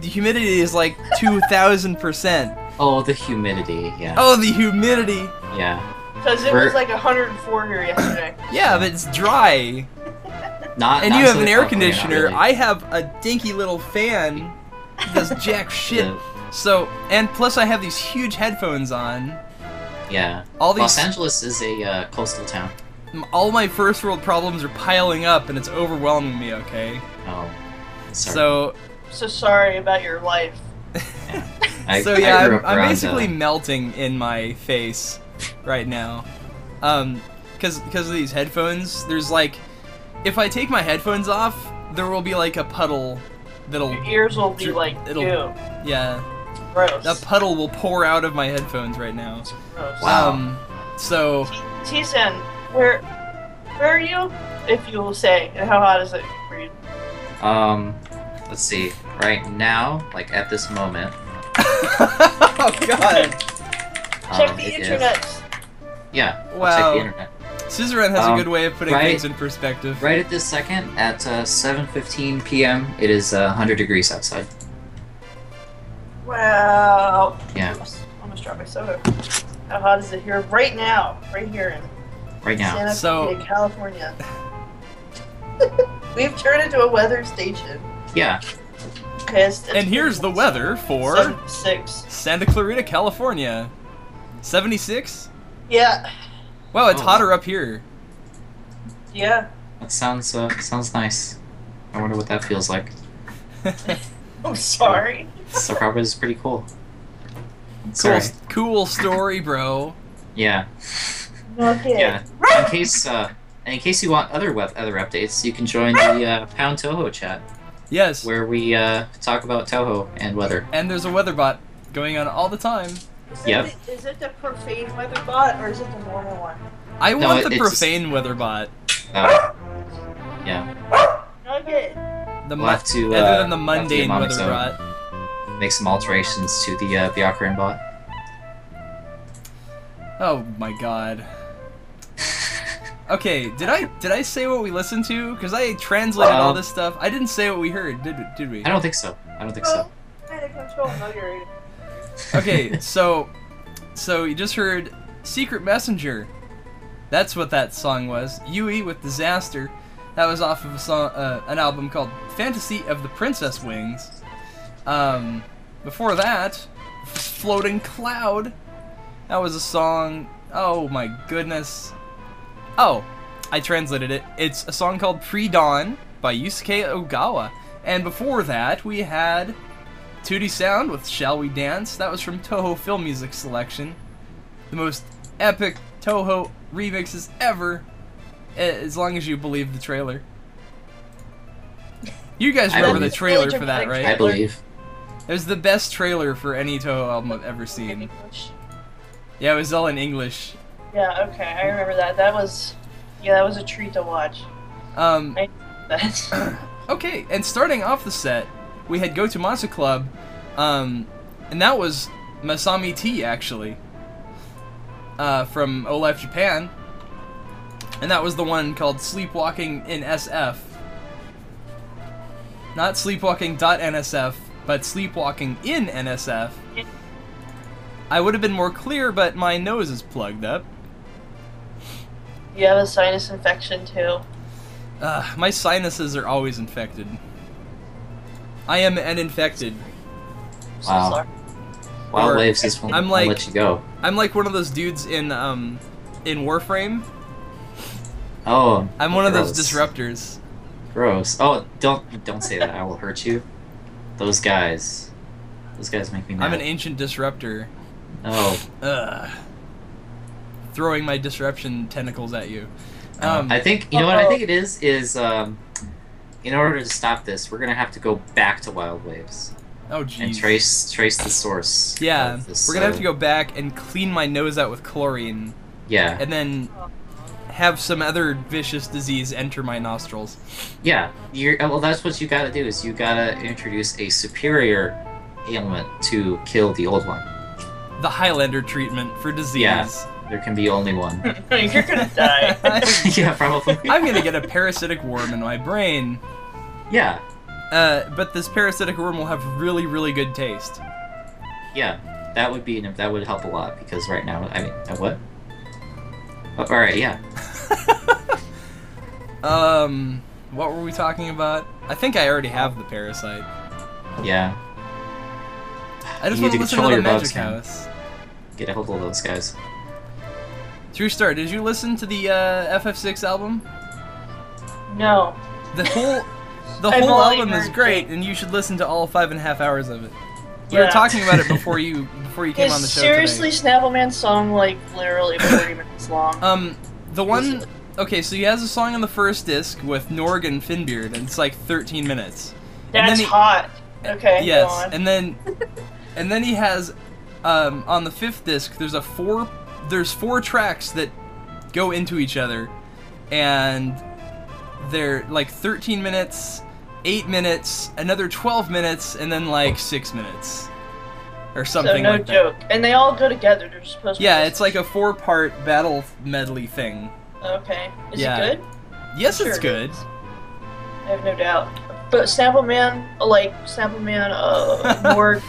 The humidity is like 2,000%. Oh, the humidity. Yeah. Oh, the humidity. Yeah. Because it We're- was like 104 here yesterday. Yeah, but it's dry. Not. And not you have so an air conditioner. really. I have a dinky little fan. that Does jack shit. Yeah. So, and plus I have these huge headphones on. Yeah. All these, Los Angeles is a uh, coastal town. all my first world problems are piling up, and it's overwhelming me. Okay. Oh. Sorry. So, So sorry about your life. I, so yeah, grew I'm, I'm basically uh, melting in my face right now. Um, cause, cause of these headphones, there's like, if I take my headphones off, there will be like a puddle that'll, Your ears will be like, it'll- ew. yeah, Gross. a puddle will pour out of my headphones right now. Gross. Wow. Um, so Teezan, where, where are you? If you will say, and how hot is it for you? Um, let's see. Right now, like at this moment, oh god, Check um, the it is- internet. Yeah. I'll Wow. check the internet. Scissoran has Um, a good way of putting right- things in perspective. Right at this second, at uh, 7:15 p.m., it is uh, 100 degrees outside. Wow. Yeah. Almost, almost dropped my soda. How hot is it here right now? Right here in Right now. Santa So- Clarita, California. We've turned into a weather station. Yeah. Okay, it's, it's And here's the weather for 76. Santa Clarita, California. 76? Yeah. Wow, it's Oh. hotter up here. Yeah. That sounds uh, sounds nice. I wonder what that feels like. I'm sorry. So probably is pretty cool. Cool, Sorry. cool story, bro. Yeah. Okay. Yeah. In case uh, and in case you want other web other updates, you can join the uh, Pound Touhou chat Yes. where we uh, talk about Touhou and weather. And there's a weather bot going on all the time. Is Yep. It the, is it the profane weather bot or is it the normal one? I No, want it- the it's- profane weather bot. Uh, yeah. Okay. The We'll mu- have to, other uh, than the we'll have to mundane get him on weather bot. Make some alterations to the uh, the Ocarina bot. Oh my god. Okay, did I did I say what we listened to? Because I translated all Um, this stuff. I didn't say what we heard, did did we? I don't think so. I don't think so. Kind of control. No, you're right. Okay, so so you just heard Secret Messenger. That's what that song was. Yui with Disaster. That was off of a song, uh, an album called Fantasy of the Princess Wings. Um, before that, Floating Cloud. That was a song. Oh my goodness. Oh, I translated it. It's a song called Pre Dawn by Yusuke Ogawa. And before that, we had 2D Sound with Shall We Dance. That was from Touhou Film Music Selection. The most epic Touhou remixes ever, as long as you believe the trailer. You guys remember the trailer for that, right? I believe. It was the best trailer for any Touhou album I've ever seen. English. Yeah, it was all in English. Yeah. Okay. I remember that. That was. Yeah, that was a treat to watch. Um, That. Okay, and starting off the set, we had Go to Monster Club, um, and that was Masami T actually, uh, from Olive Japan, and that was the one called Sleepwalking in SF. Not sleepwalking.nsf, but sleepwalking in NSF. I would have been more clear, but my nose is plugged up. you have a sinus infection too. Uh, my sinuses are always infected. I am an infected. So Wow. sorry. Wild Or- waves just won't, I'm won't like- let you go. I'm like one of those dudes in um in Warframe Oh, I'm one of those disruptors. Gross. Oh, don't don't say that. I will hurt you. Those guys. Those guys make me mad. I'm an ancient disruptor. Oh, Ugh. Throwing my disruption tentacles at you. Um, Um, I think you know what I think it is is um, in order to stop this, we're gonna have to go back to Wild Waves oh and jeez. trace trace the source. Yeah, of this, we're gonna have uh, to go back and clean my nose out with chlorine, Yeah, and then have some other vicious disease enter my nostrils. yeah. You're uh, well. That's what you gotta do. Is you gotta introduce a superior ailment to kill the old one. The Highlander treatment for disease. Yeah. There can be only one. You're gonna die. yeah, probably. I'm gonna get a parasitic worm in my brain. Yeah, Uh, but this parasitic worm will have really, really good taste. yeah. That would be that would help a lot because right now, I mean, uh, what? Oh, all right, yeah. Um, what were we talking about? I think I already have the parasite. Yeah, I just You want need to to listen to control the your Magic bugs, man. House. get a hold of those guys. TrueStar, did you listen to the uh, FF6 album? no. The whole the whole album is great, Jake. and you should listen to all five and a half hours of it. We were talking about it before you before you came on the show seriously today. Snappleman's song like literally 40 minutes long? Um, the one. Okay, so he has a song on the first disc with Norg and Finbeard, and it's like 13 minutes. and That's then he- hot. Okay, yes, go on. and then and then he has um, on the fifth disc. There's a four. There's four tracks that go into each other, and they're like 13 minutes, eight minutes, another 12 minutes, and then like six minutes, or something so no like that. joke. And they all go together. They're supposed to. Yeah, it's like a four-part battle medley thing. Okay. Is Yeah. it good? Yes, Sure it's it good. I have no doubt. But Snappleman, like Snappleman, uh, Norg,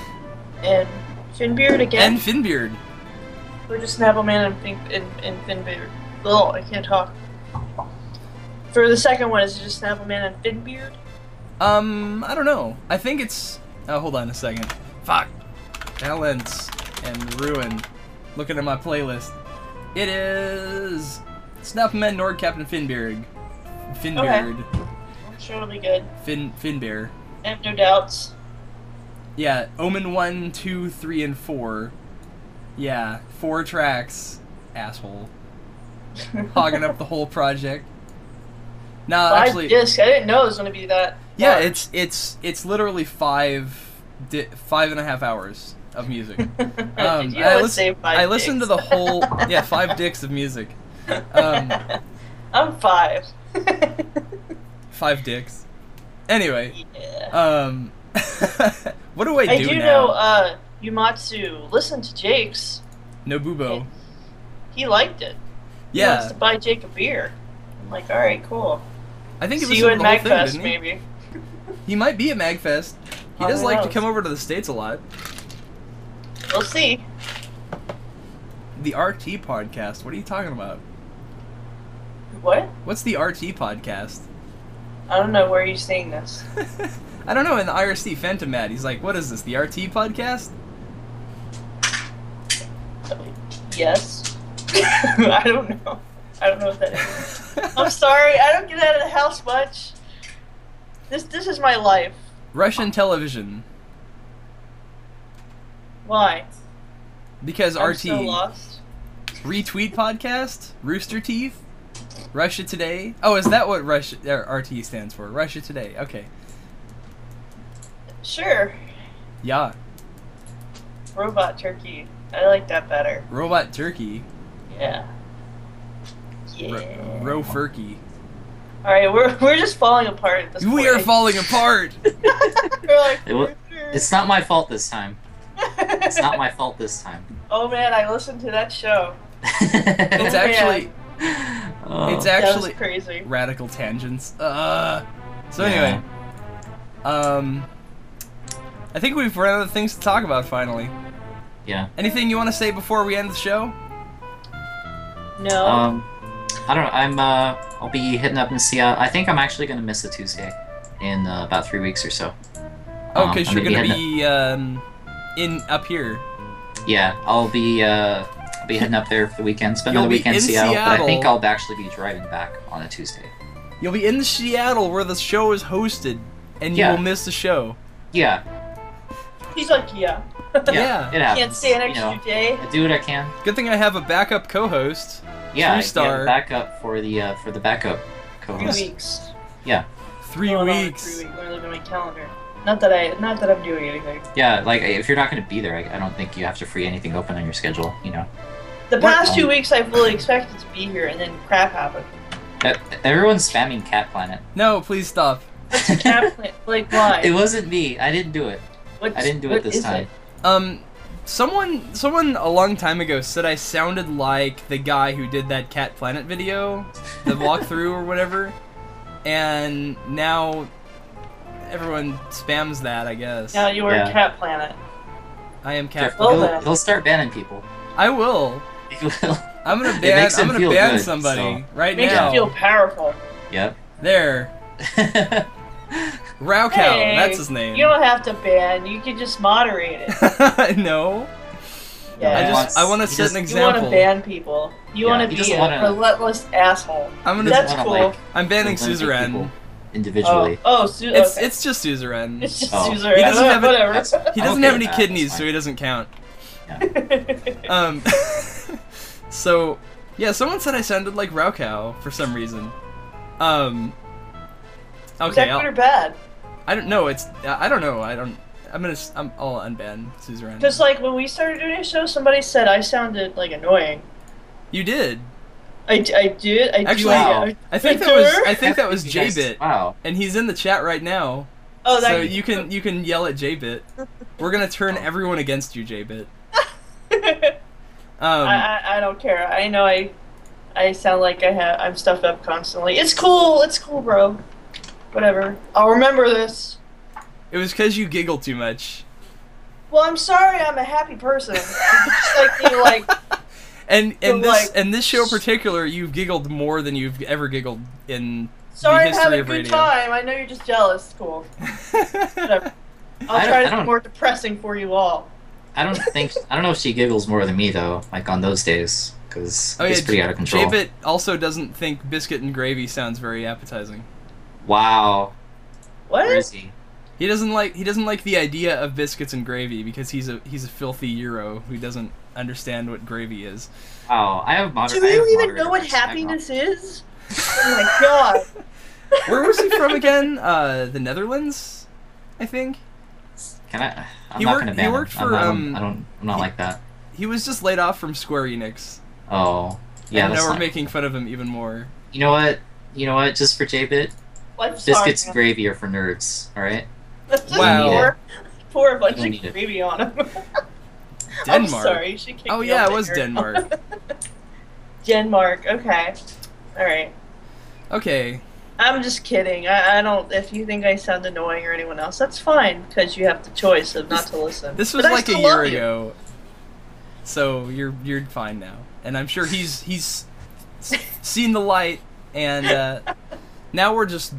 and Finbeard again. And Finbeard. We're just Snappleman and, fin- and, and Finbeard. Oh, I can't talk. For the second one, is it just Snappleman and Finbeard? Um, I don't know. I think it's. Oh, hold on a second. Fuck. Balance and ruin. Looking at my playlist. It is Snapman Nord Captain Finbeard. Finbeard. I'm sure it'll be good. Fin Finbear. I have no doubts. Yeah, Omen 1, 2, 3, and 4. Yeah, four tracks. Asshole. Hogging up the whole project. No, Five actually. discs. I didn't know it was going to be that. Yeah, large. it's it's it's literally five di- five and a half hours of music. Um, you I, would lis- say five I listened to the whole yeah five dicks of music. Um, I'm five. five dicks. Anyway, yeah. um, what do I do, I do now? know uh, Yumatsu listened to Jake's. Nobubo. He liked it. He Yeah, wants to buy Jake a beer. I'm like, all right, cool. I think it See you the whole thing, Magfest, he? maybe. He might be at Magfest. He does who like to come over to the states a lot. We'll see. The RT podcast. What are you talking about? What? What's the RT podcast? I don't know where you're seeing this. I don't know. In the IRC Phantom Mad, he's like, "What is this? The RT podcast?" Yes. I don't know. I don't know what that is. I'm sorry. I don't get out of the house much. This this is my life. Russian television. Why? Because I'm RT so lost. retweet podcast, Rooster Teeth, Russia Today. Oh, is that what Russia er, RT stands for? Russia Today. Okay. Sure. Yeah. Robot turkey. I like that better. Robot Turkey. Yeah. Ro- Yeah. Rofurkey. All right, we're we're just falling apart at this We point. are falling apart. we're like, It wa- It's not my fault this time. It's not my fault this time. oh man, I listened to that show. It's actually Oh. it's actually crazy. radical tangents. Uh. So Yeah. anyway, um, I think we've run out of things to talk about finally. yeah. Anything you want to say before we end the show? No. Um, I don't know. I'm uh, I'll be hitting up in Seattle. I think I'm actually gonna miss a Tuesday in uh, about three weeks or so. Oh, Um, because I'm you're gonna heading be um, in up here. Yeah, I'll be uh, be heading up there for the weekend, spend You'll another weekend in in Seattle, But I think I'll actually be driving back on a Tuesday. You'll be in Seattle where the show is hosted, and you Yeah. will miss the show. Yeah, He's like, yeah. yeah, Yeah. it happens. Can't stay an you extra know, day. I do what I can. Good thing I have a backup co-host. Yeah, I Three-star. have a backup for the uh, for the backup co-host. weeks. Yeah, Three Going on weeks. Three weeks. Let me look at my calendar. Not that I, not that I'm doing anything. yeah. Like if you're not going to be there, I, I don't think you have to free anything open on your schedule. You know, The past Um, two weeks, I fully expected to be here, and then crap happened. Uh, everyone's spamming Cat Planet. No, please stop. What's cat plant? Like why? It wasn't me. I didn't do it. What's- I didn't do what it this is time. Um, someone, someone a long time ago said I sounded like the guy who did that Cat Planet video, the walkthrough or whatever, and now everyone spams that. I guess Now you are Yeah. Cat Planet. I am Cat. Planet. He'll, he'll start banning people. I will. He will. I'm gonna It ban. makes I'm gonna feel ban good, somebody so. right Makes now. you feel powerful. Yep. There, Rao Cow. Hey, that's his name. You don't have to ban. You can just moderate it. no, Yeah. I just I want to set just- an you want to ban people. You Yeah, want to be a wanna- relentless asshole. I'm gonna. That's wanna, cool. like, I'm banning eliminate Suzerain. people Oh, individually. oh, Su- It's okay. it's just Suzerain. It's just Oh. Suzerain. He doesn't have it- whatever. That's- He doesn't okay have any that, kidneys, so he doesn't count. Yeah. Um, so yeah, someone said I sounded like raocow for some reason. Um, Is okay, that good or I'll, bad? I don't know. It's I don't know. I don't. I'm gonna. s- I'm. I'll unban Suzerain. Because like when we started doing a show, somebody said I sounded like annoying. You did. I, I did. I Actually, do. Wow. I, I think I that was. I think that was You guys- Jbit, Wow. and he's in the chat right now. oh, that. So you can you can yell at Jbit. We're gonna turn Oh. everyone against you, Jbit. I, Um, I, I don't care. I know I I sound like I have I'm stuffed up constantly. It's cool. It's cool, bro. Whatever. I'll remember this. it was because you giggled too much. Well, I'm sorry. I'm a happy person. Just like you, like And and So, this like- and this show in particular, you've giggled more than you've ever giggled in sorry. I'm history having a good radio. time. I know you're just jealous. Cool. Whatever. I'll try to be don't- more depressing for you all. I don't think I don't know if she giggles more than me though. Like on those days, because Oh it's yeah, pretty out of control. Jbit also doesn't think biscuit and gravy sounds very appetizing. Wow. What? Where is he? He doesn't like he doesn't like the idea of biscuits and gravy because he's a he's a filthy Euro who doesn't understand what gravy is. Oh, I have moder- Do I have you even know what rights. I have happiness is? Oh my god. Where was he from again? Uh, the Netherlands, I think. Can I? I'm He not worked- gonna he ban him. worked I'm- for, I don't, um, I don't. I'm not he- like that. He was just laid off from Square Enix. Oh. Yeah. and now we're not- making fun of him even more. You know what? You know what? Just for JBit, Life's biscuits hard, and gravy are for nerds. All right. man. Just Wow. Pour, pour a bunch of need it. gravy on him. Denmark. I'm sorry. She kicked Oh yeah, it was there. Denmark. Denmark. Okay. All right. Okay. I'm just kidding. I, I don't. If you think I sound annoying or anyone else, that's fine because you have the choice of not to listen. This was But like a year ago. So you're you're fine now. And I'm sure he's he's seen the light and uh, now we're just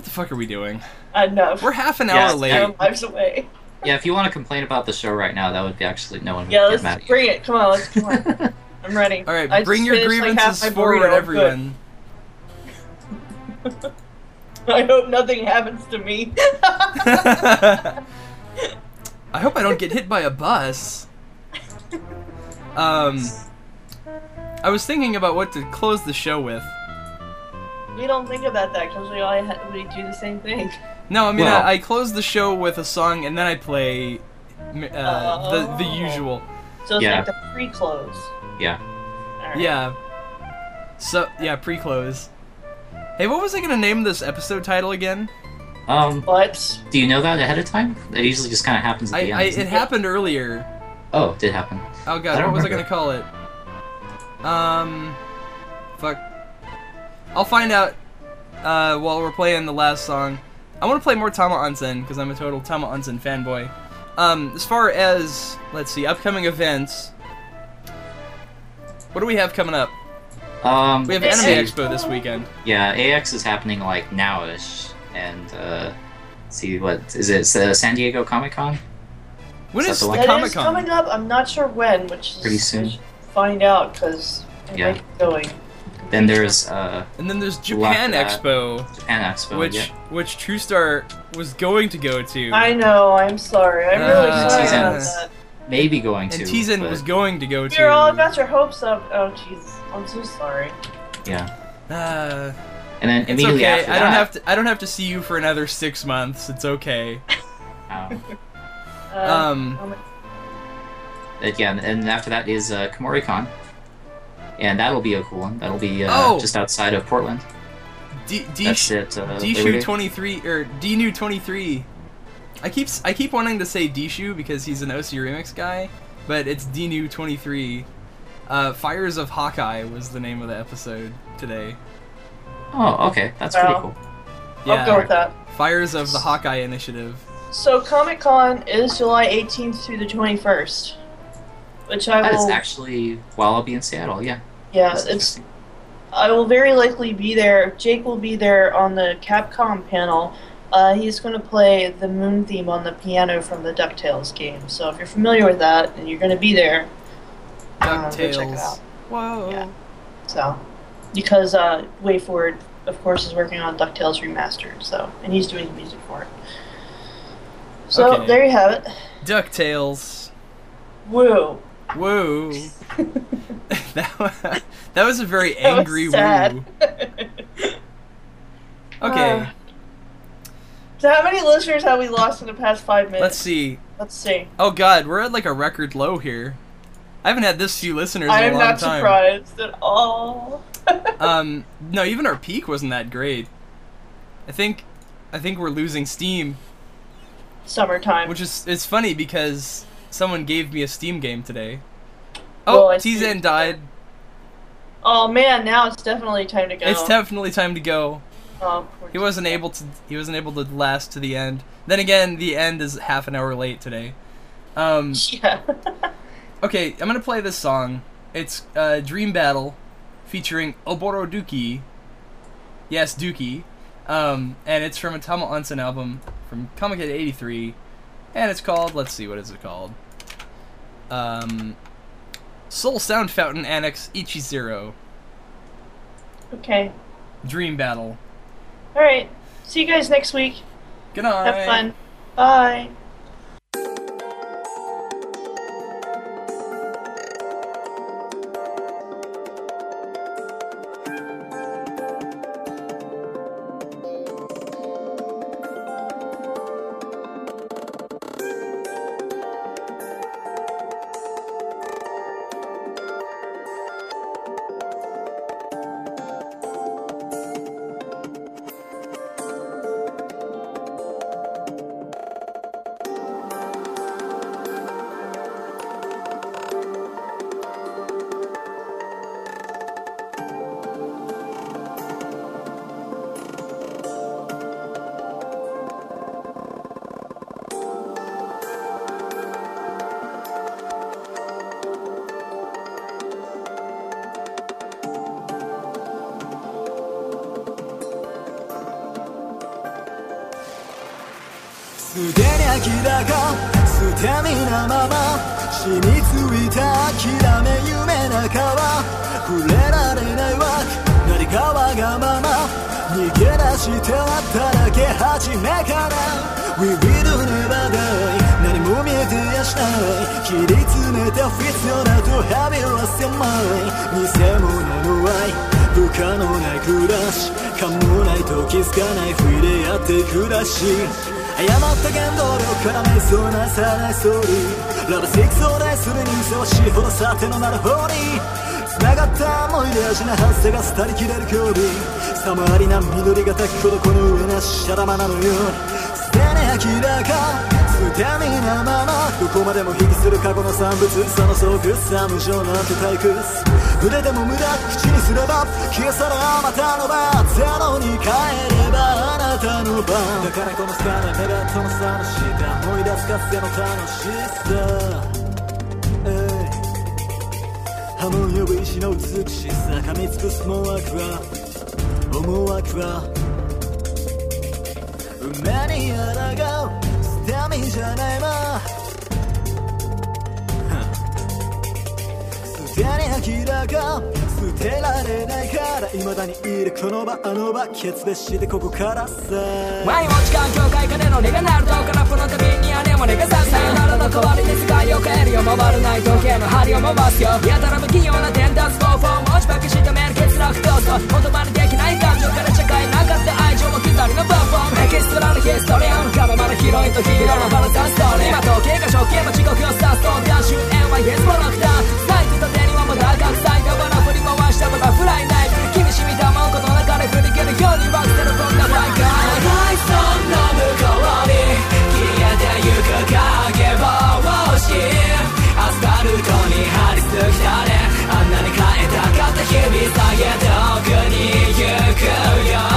What the fuck are we doing? Enough. We're half an Yeah, hour late. Our lives away. Yeah. If you want to complain about the show right now, that would be actually no one would Yeah, get mad let's at you. bring it. Come on, let's come on. I'm ready. All right, I bring just your finished, like, half grievances my forward, burrito. everyone. Good. I hope nothing happens to me. I hope I don't get hit by a bus. Um, I was thinking about what to close the show with. We don't think about that because we all ha- we do the same thing. No, I mean Well- I, I close the show with a song and then I play m- uh, the the Oh. usual. So it's Yeah. like the pre-close. Yeah. Alright. Yeah. So yeah, pre-close. Hey, what was I gonna name this episode title again? Um. But Do you know that ahead of time? It usually just kind of happens at I, the I end. doesn't it happened earlier. Oh, it did happen. Oh god, don't what was I gonna call it? Um, fuck. I'll find out uh, while we're playing the last song. I want to play more Tama Onsen because I'm a total Tama Onsen fanboy. Um, as far as let's see, upcoming events. What do we have coming up? Um. We have Anime see. Expo this weekend. Yeah, AX is happening like nowish, and uh, see what is it? It's, uh, San Diego Comic Con. When Is is that the the one? Comic Con? coming up. I'm not sure when, which is Pretty soon. Find out because I Yeah. might be going. Then there's uh, And then there's Japan. Expo, Japan Expo. which yeah. which TrueStar was going to go to. I know. I'm sorry. I'm really Uh, sorry Teezan. about that. maybe going and to. Teezan was going to go to. You're all got your hopes up. Oh, jeez. I'm so sorry. Yeah. Uh, And then it's immediately okay. after I don't have to. I don't have to see you for another six months. It's okay. um, Uh, Um, oh my- again, and after that is uh, Kumoricon, and that'll be a cool one. That'll be uh, Oh! just outside of Portland. D D That's it. Uh, Labor Dishu Day. twenty three or Dnu twenty three. I keep s- I keep wanting to say Dishu because he's an OC remix guy, but it's Dnu twenty three. Uh, Fires of Hawkeye was the name of the episode today. Oh, okay, that's Wow. pretty cool. Yeah, I'll go with that. Fires of the Hawkeye Initiative. So Comic Con is July 18th through the 21st, which I That is will. actually while I'll be in Seattle. Yeah. Yeah, it's. I will very likely be there. Jake will be there on the Capcom panel. Uh, he's going to play the Moon theme on the piano from the Ducktales game. So if you're familiar with that and you're going to be there, uh, go check it Ducktales. out. Whoa. Yeah. So, because uh, WayForward, of course, is working on Ducktales remastered. So, and he's doing the music for it. So Okay. there you have it. Ducktales. Woo. Whoa. that, wa- that was a very That angry woo. Okay, Uh, So how many listeners have we lost in the past five minutes? let's see. Let's see. Oh god, we're at like a record low here. I haven't had this few listeners I in a long time. I am not surprised at all. Um, no, even our peak wasn't that great. I think, I think we're losing steam, Summertime. which is it's funny because someone gave me a Steam game today. Oh, see. Teezan died. oh man, now it's definitely time to go. It's definitely time to go. Oh, poor He wasn't able to. He wasn't able to last to the end. Then again, the end is half an hour late today. Um, Yeah. okay, I'm gonna play this song. It's uh, Dream Battle, featuring Oboro Duki. Yes, Duki. Um, and it's from a Tama Onsen album from Comiket '83, and it's called. Let's see, what is it called? Um, Soul Sound Fountain Annex Ichizero. okay. Dream Battle. All right. See you guys next week. Good night. Have fun. Bye. 可能な暮らしかもないと気づかないふりでやって暮らし誤った原動力から目そうなさないストーリーラブシックスを題する人生は死ほどさてのなる方に繋がった思い出味な発生が廃りきれる距離さまりな緑が滝ほどこの上なしゃらまなのようにすでに明らか捨て身なままどこまでも引きする過去の産物。その巣窟さ無情なんて退屈。触れても無駄口にすれば消え去るあまたの場ゼロに変えればあなたの番。だからこのスターな目がとの差の下思い出すかつての楽しさ、ええ波紋呼ぶ石の美しさ噛みつくす思惑は思惑は運命に抗う捨て身じゃないま。キラが捨てられないから未だにいるこの場あの場決別してここからさ。前も時間境界金のレがなると空っぽの旅にあれもレがささよならの代わりに世界を変えるよ回らない時計の針を回すよやたら不器用な伝達方法持ちばけしためる欠落闘争言葉にできない感情から社会なかった愛情も刻りのバンボンエキストラのヒストリアンかままのヒロインとヒーローのバランスストーリー。今時計が正気は地獄をスターストーンダッシュエンはイエスプロダクター。サイト縦にはまだ学祭だから振り回したバタフライナイフ君しみたまんことなかれ振り切るようにバクテル飛んだファイカー長いそんな向こうに消えてゆく影帽子アスファルトに張り付きたねあんなに変えたかった日々下げ遠くに行くよ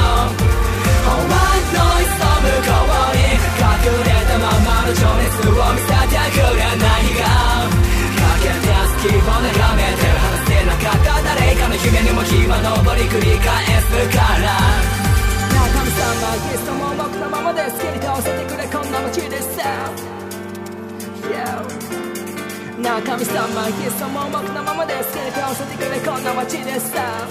日は昇り繰り返すから。神様ゲストも僕のままで好きに倒せてくれこんな街でさ Yo なあ神様ゲストも僕のままで好きに倒せてくれこんな街でさ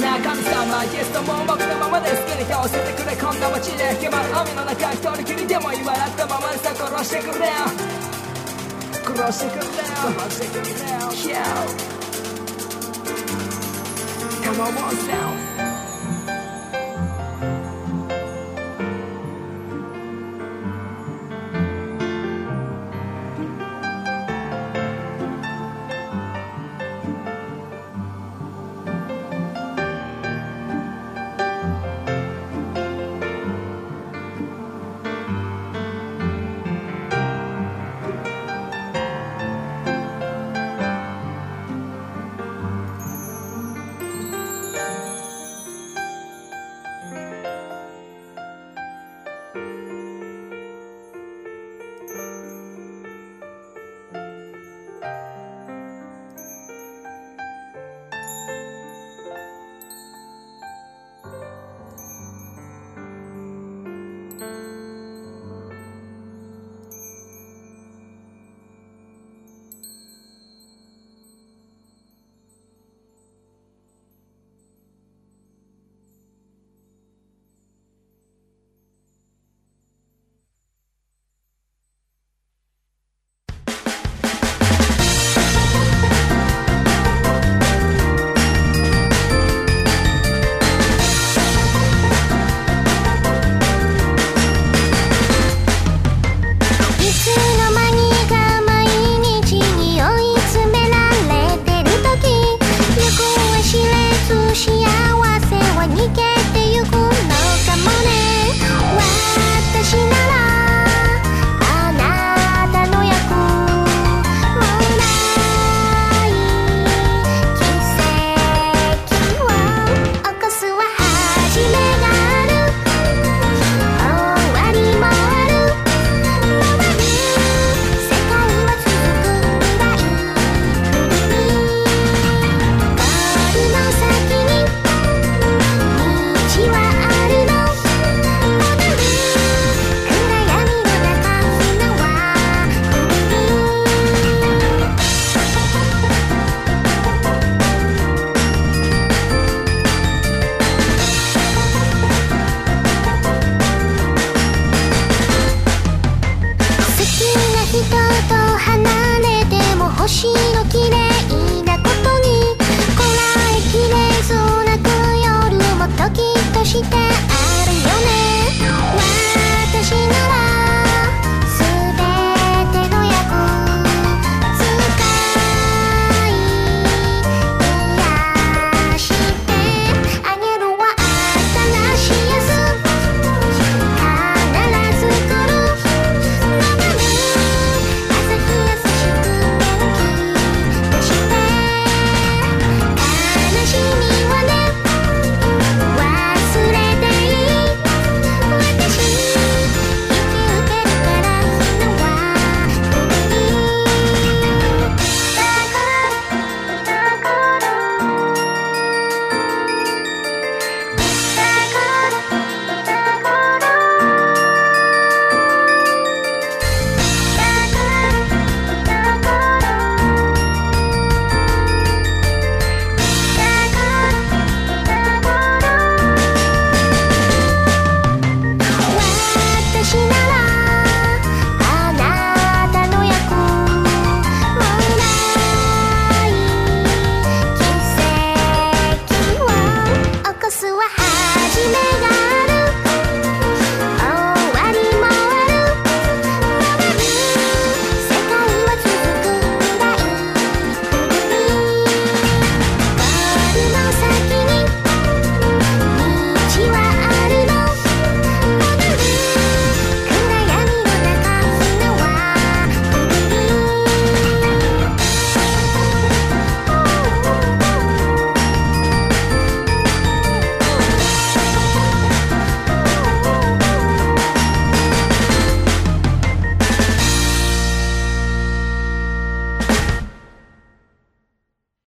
なあ神様ゲストも僕のままで好きに倒せてくれこんな街で。決まる海の中一人きりでも言われたままでさ殺してくれ。殺 Rosie Cordell. Rosie now. Yeah. Come on, walk now.